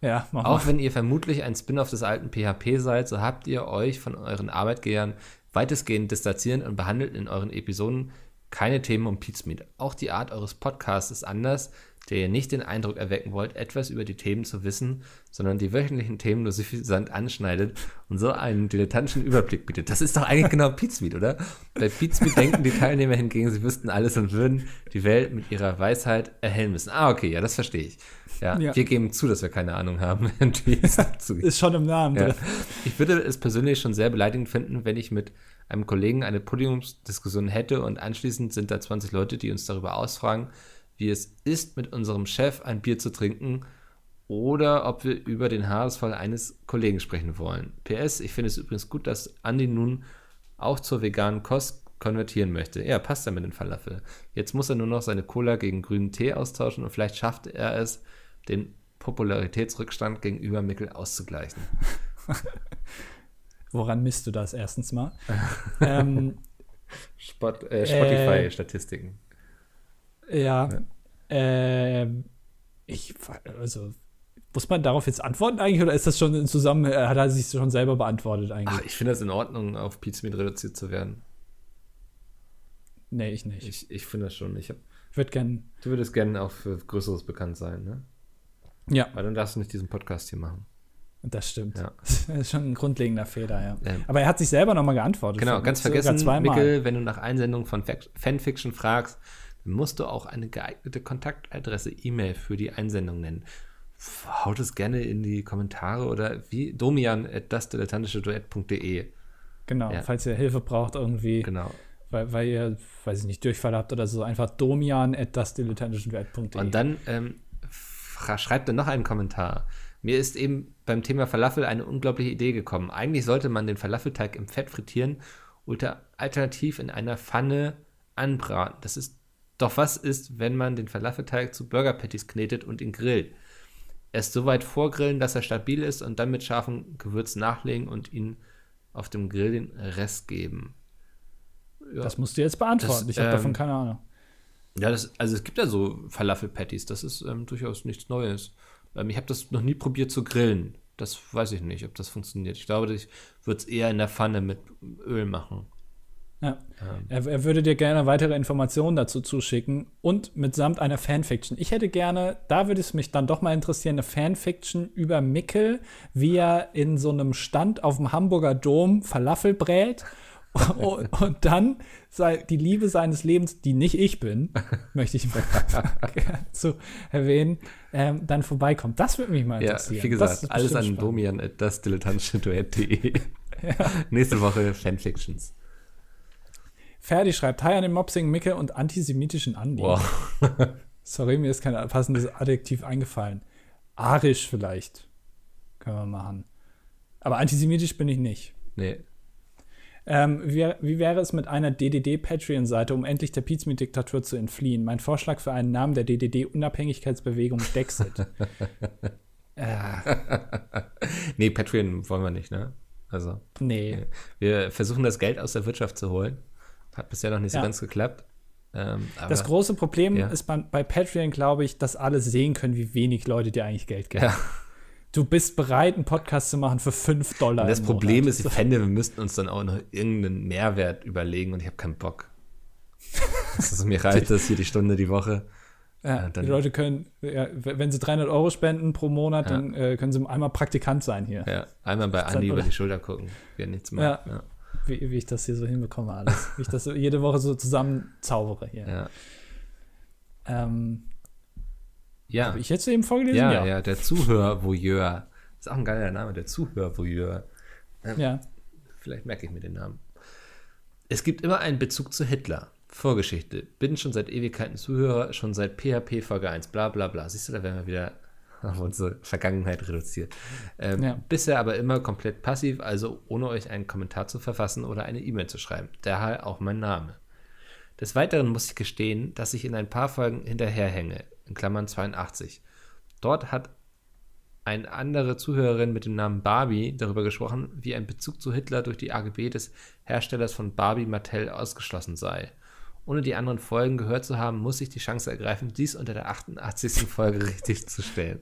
Ja, mach Auch mal. wenn ihr vermutlich ein Spin-off des alten PHP seid, so habt ihr euch von euren Arbeitgebern weitestgehend distanziert und behandelt in euren Episoden keine Themen um Pizmeet. Auch die Art eures Podcasts ist anders, der ihr nicht den Eindruck erwecken wollt, etwas über die Themen zu wissen, sondern die wöchentlichen Themen nur suffisant anschneidet und so einen dilettantischen Überblick bietet. Das ist doch eigentlich genau Pizmeet, oder? Bei Pizmeet denken die Teilnehmer hingegen, sie wüssten alles und würden die Welt mit ihrer Weisheit erhellen müssen. Ah, okay, ja, das verstehe ich. Ja, Ja. wir geben zu, dass wir keine Ahnung haben. Ist schon im Namen Ja. Ich würde es persönlich schon sehr beleidigend finden, wenn ich mit einem Kollegen eine Podiumsdiskussion hätte und anschließend sind da 20 Leute, die uns darüber ausfragen, wie es ist, mit unserem Chef ein Bier zu trinken oder ob wir über den Haarausfall eines Kollegen sprechen wollen. PS, ich finde es übrigens gut, dass Andi nun auch zur veganen Kost konvertieren möchte. Ja, passt ja mit den Falafel. Jetzt muss er nur noch seine Cola gegen grünen Tee austauschen und vielleicht schafft er es, den Popularitätsrückstand gegenüber Mickel auszugleichen. Woran misst du das erstens mal? ähm, Spot, äh, Spotify Äh. Statistiken. ja. Ähm, ich, also, muss man darauf jetzt antworten eigentlich oder ist das schon in zusammen, äh, hat er sich schon selber beantwortet eigentlich? Ach, ich finde das in Ordnung, auf Pizmeet reduziert zu werden. nee, ich nicht. Ich, ich finde das schon. Ich hab, Ich würde gern, du würdest gerne auch für Größeres bekannt sein, ne? ja, Weil dann darfst du nicht diesen Podcast hier machen. das stimmt. Ja. Das ist schon ein grundlegender Fehler, ja. Ähm, Aber er hat sich selber nochmal geantwortet. Genau, ganz vergessen. Mickel, wenn du nach Einsendung von Fanfiction fragst, musst du auch eine geeignete Kontaktadresse E-Mail für die Einsendung nennen. Haut es gerne in die Kommentare oder wie domian at dasdilettantischeduett.de. Genau, Ja. falls ihr Hilfe braucht irgendwie, Genau. weil, weil ihr, weiß ich nicht, Durchfall habt oder so, einfach domian at dasdilettantischen.de. Und dann ähm, schreibt er noch einen Kommentar. Mir ist eben beim Thema Falafel eine unglaubliche Idee gekommen. Eigentlich sollte man den Falafelteig im Fett frittieren oder alternativ in einer Pfanne anbraten. Das ist doch was ist, wenn man den Falafelteig zu Burger Patties knetet und ihn grillt. Erst so weit vorgrillen, dass er stabil ist und dann mit scharfem Gewürz nachlegen und ihn auf dem Grill den Rest geben. Ja. Das musst du jetzt beantworten. Das, ich habe ähm, davon keine Ahnung. Ja, das, also es gibt ja so Falafel-Patties. Das ist ähm, durchaus nichts Neues. Ähm, ich habe das noch nie probiert zu grillen. Das weiß ich nicht, ob das funktioniert. Ich glaube, ich würde es eher in der Pfanne mit Öl machen. Ja. Ähm. Er, er, würde dir gerne weitere Informationen dazu zuschicken und mitsamt einer Fanfiction. Ich hätte gerne, da würde es mich dann doch mal interessieren, eine Fanfiction über Mickel, wie er in so einem Stand auf dem Hamburger Dom Falafel brät und, und, dann die Liebe seines Lebens, die nicht ich bin, möchte ich mal zu erwähnen, ähm, dann vorbeikommt. Das würde mich mal interessieren. Ja, wie gesagt, alles an domian at dasdilettantische.de. ja. Nächste Woche Fanfictions. Ferdi schreibt, hi an den Mopsing Micke und antisemitischen Andi. Wow. Sorry, mir ist kein passendes Adjektiv eingefallen. Arisch vielleicht. Können wir machen. Aber antisemitisch bin ich nicht. Nee. Ähm, wie, wie, wäre es mit einer DDD-Patreon-Seite, um endlich der Pizmi-Diktatur zu entfliehen? Mein Vorschlag für einen Namen der DDD-Unabhängigkeitsbewegung Dexit. äh. Nee, Patreon wollen wir nicht, ne? Also. Nee. Wir versuchen das Geld aus der Wirtschaft zu holen. Hat bisher noch nicht ja. so ganz geklappt. Ähm, das große Problem ja. ist bei, bei Patreon, glaube ich, dass alle sehen können, wie wenig Leute dir eigentlich Geld geben. Ja du bist bereit, einen Podcast zu machen für 5 Dollar. Und das Problem Monat. ist, ich fände, wir müssten uns dann auch noch irgendeinen Mehrwert überlegen und ich habe keinen Bock. Also mir reicht das hier die Stunde die Woche. Ja, die Leute können, ja, wenn sie 300 Euro spenden pro Monat, ja. dann äh, können sie einmal Praktikant sein hier. Ja, einmal bei Andi über die Schulter gucken, wie nichts mehr. Ja, Wie, wie, ich das hier so hinbekomme alles. wie ich das jede Woche so zusammen zaubere hier. Ja. Ähm, ja. Habe ich jetzt eben vorgelesen? Ja, ja, ja der Zuhör-Voyeur. Ist auch ein geiler Name, der Zuhör-Voyeur. Ähm, ja. Vielleicht merke ich mir den Namen. Es gibt immer einen Bezug zu Hitler. Vorgeschichte. Bin schon seit Ewigkeiten Zuhörer, schon seit PHP Folge 1, bla bla bla. Siehst du, da werden wir wieder auf unsere Vergangenheit reduziert. Ähm, ja. Bisher aber immer komplett passiv, also ohne euch einen Kommentar zu verfassen oder eine E-Mail zu schreiben. Daher auch mein Name. Des Weiteren muss ich gestehen, dass ich in ein paar Folgen hinterherhänge in Klammern 82. Dort hat eine andere Zuhörerin mit dem Namen Barbie darüber gesprochen, wie ein Bezug zu Hitler durch die AGB des Herstellers von Barbie Mattel ausgeschlossen sei. Ohne die anderen Folgen gehört zu haben, muss ich die Chance ergreifen, dies unter der 88. Folge richtig zu stellen.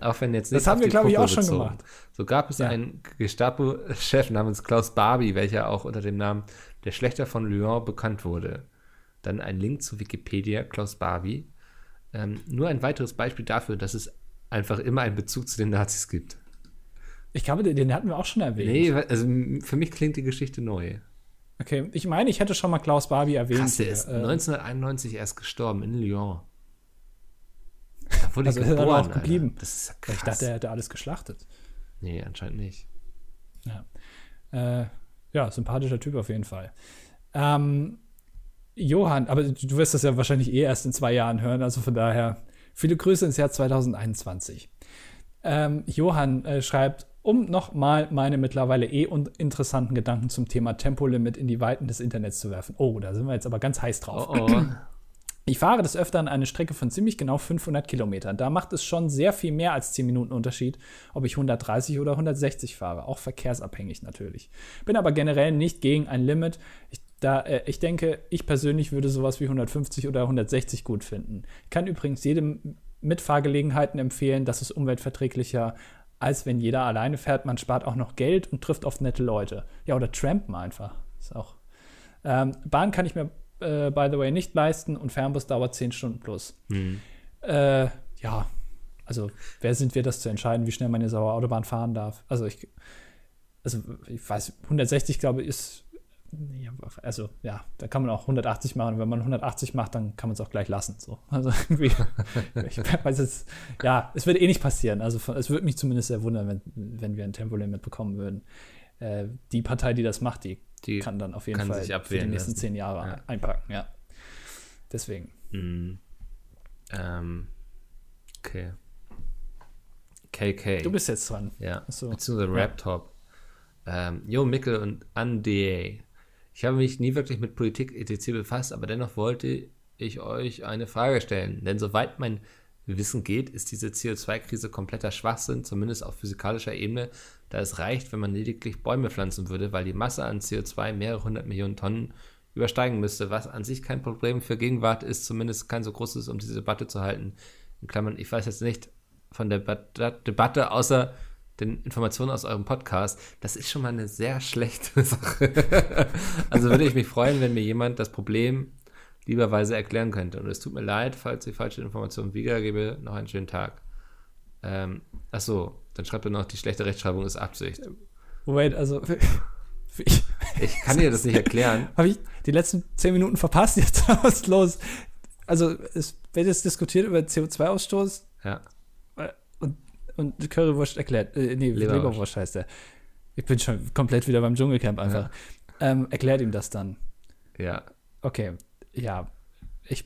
Auch wenn jetzt nicht Das haben wir, glaube ich, auch schon gemacht. So gab es ja. einen Gestapo-Chef namens Klaus Barbie, welcher auch unter dem Namen der Schlechter von Lyon bekannt wurde. Dann ein Link zu Wikipedia, Klaus Barbie, ähm, nur ein weiteres Beispiel dafür, dass es einfach immer einen Bezug zu den Nazis gibt. Ich glaube, den hatten wir auch schon erwähnt. Nee, also für mich klingt die Geschichte neu. Okay, ich meine, ich hätte schon mal Klaus Barbie erwähnt. Krass, der ist äh, 1991 erst gestorben in Lyon. Da wurde also geboren, er auch geblieben. Das ist krass. Ich dachte, er hätte alles geschlachtet. Nee, anscheinend nicht. Ja. Äh, ja, sympathischer Typ auf jeden Fall. Ähm, Johann, aber du wirst das ja wahrscheinlich eh erst in zwei Jahren hören, also von daher viele Grüße ins Jahr 2021. Ähm, Johann äh, schreibt, um nochmal meine mittlerweile eh interessanten Gedanken zum Thema Tempolimit in die Weiten des Internets zu werfen. Oh, da sind wir jetzt aber ganz heiß drauf. Oh, oh. Ich fahre des Öfteren eine Strecke von ziemlich genau 500 Kilometern. Da macht es schon sehr viel mehr als 10 Minuten Unterschied, ob ich 130 oder 160 fahre. Auch verkehrsabhängig natürlich. Bin aber generell nicht gegen ein Limit. Ich da, äh, ich denke, ich persönlich würde sowas wie 150 oder 160 gut finden. Ich kann übrigens jedem mit Fahrgelegenheiten empfehlen, das ist umweltverträglicher, als wenn jeder alleine fährt. Man spart auch noch Geld und trifft oft nette Leute. Ja, oder trampen einfach. Ist auch. Ähm, Bahn kann ich mir, äh, by the way, nicht leisten und Fernbus dauert 10 Stunden plus. Mhm. Äh, ja, also wer sind wir, das zu entscheiden, wie schnell man eine Sauer Autobahn fahren darf? Also ich, also ich weiß, 160 glaube ich ist also ja, da kann man auch 180 machen. wenn man 180 macht, dann kann man es auch gleich lassen. So. Also irgendwie, ich weiß jetzt, ja, es wird eh nicht passieren. Also es würde mich zumindest sehr wundern, wenn, wenn wir ein Tempolimit bekommen würden. Äh, die Partei, die das macht, die, die kann dann auf jeden Fall für die nächsten zehn Jahre ja. einpacken, ja. Deswegen. Mhm. Ähm, okay. KK. Du bist jetzt dran. Ja. Achso. Beziehungsweise Rap Top. Ähm, Yo, Mickel und Ande Ich habe mich nie wirklich mit Politik etc. befasst, aber dennoch wollte ich euch eine Frage stellen. Denn soweit mein Wissen geht, ist diese CO2-Krise kompletter Schwachsinn, zumindest auf physikalischer Ebene, da es reicht, wenn man lediglich Bäume pflanzen würde, weil die Masse an CO2 mehrere hundert Millionen Tonnen übersteigen müsste, was an sich kein Problem für Gegenwart ist, zumindest kein so großes, um diese Debatte zu halten. In Klammern, ich weiß jetzt nicht von der Debatte, außer den Informationen aus eurem Podcast, das ist schon mal eine sehr schlechte Sache. also würde ich mich freuen, wenn mir jemand das Problem lieberweise erklären könnte. Und es tut mir leid, falls ich falsche Informationen wiedergebe. Noch einen schönen Tag. Ähm, ach so, dann schreibt er noch, die schlechte Rechtschreibung ist Absicht. Wait, also ich, ich kann dir das nicht erklären. Habe ich die letzten zehn Minuten verpasst? Jetzt was ist los? Also es wird jetzt diskutiert über CO2-Ausstoß. Ja. Und, Currywurst erklärt. Äh, nee, Leberwurst. Leberwurst heißt der. Ich bin schon komplett wieder beim Dschungelcamp einfach. Ja. Ähm, erklärt ihm das dann. Ja. Okay ja, ich,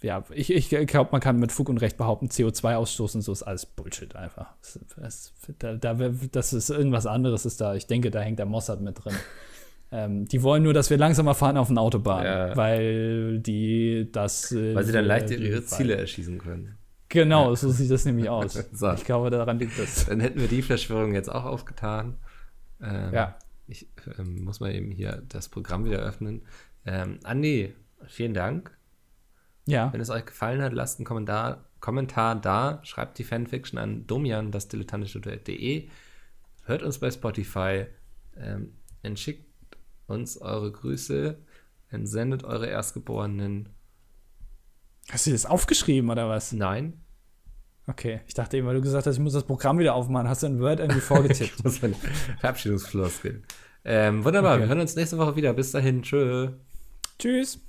ja, ich, ich glaube, man kann mit Fug und Recht behaupten, CO2 ausstoßen, so ist alles Bullshit einfach. Das, da, da, das ist irgendwas anderes ist da. Ich denke, da hängt der Mossad mit drin. ähm, die wollen nur, dass wir langsamer fahren auf den Autobahn, ja. weil die das. Äh, weil sie dann leicht ihre Ziele erschießen können. Genau, so sieht das nämlich aus. so. Ich glaube, daran liegt das. Dann hätten wir die Verschwörung jetzt auch aufgetan. Ähm, ja. Ich ähm, muss mal eben hier das Programm wieder öffnen. Ähm, Andi, vielen Dank. Ja. Wenn es euch gefallen hat, lasst einen Kommentar, Kommentar da. Schreibt die Fanfiction an domian, das dilettantische.de. Hört uns bei Spotify. Ähm, schickt uns eure Grüße. Entsendet eure Erstgeborenen. Hast du das aufgeschrieben oder was? Nein. Okay, ich dachte eben, weil du gesagt hast, ich muss das Programm wieder aufmachen, hast du ein Word irgendwie vorgetippt. ich muss eine Verabschiedungsfloskel. Ähm, wunderbar, okay. wir hören uns nächste Woche wieder. Bis dahin, tschö. Tschüss.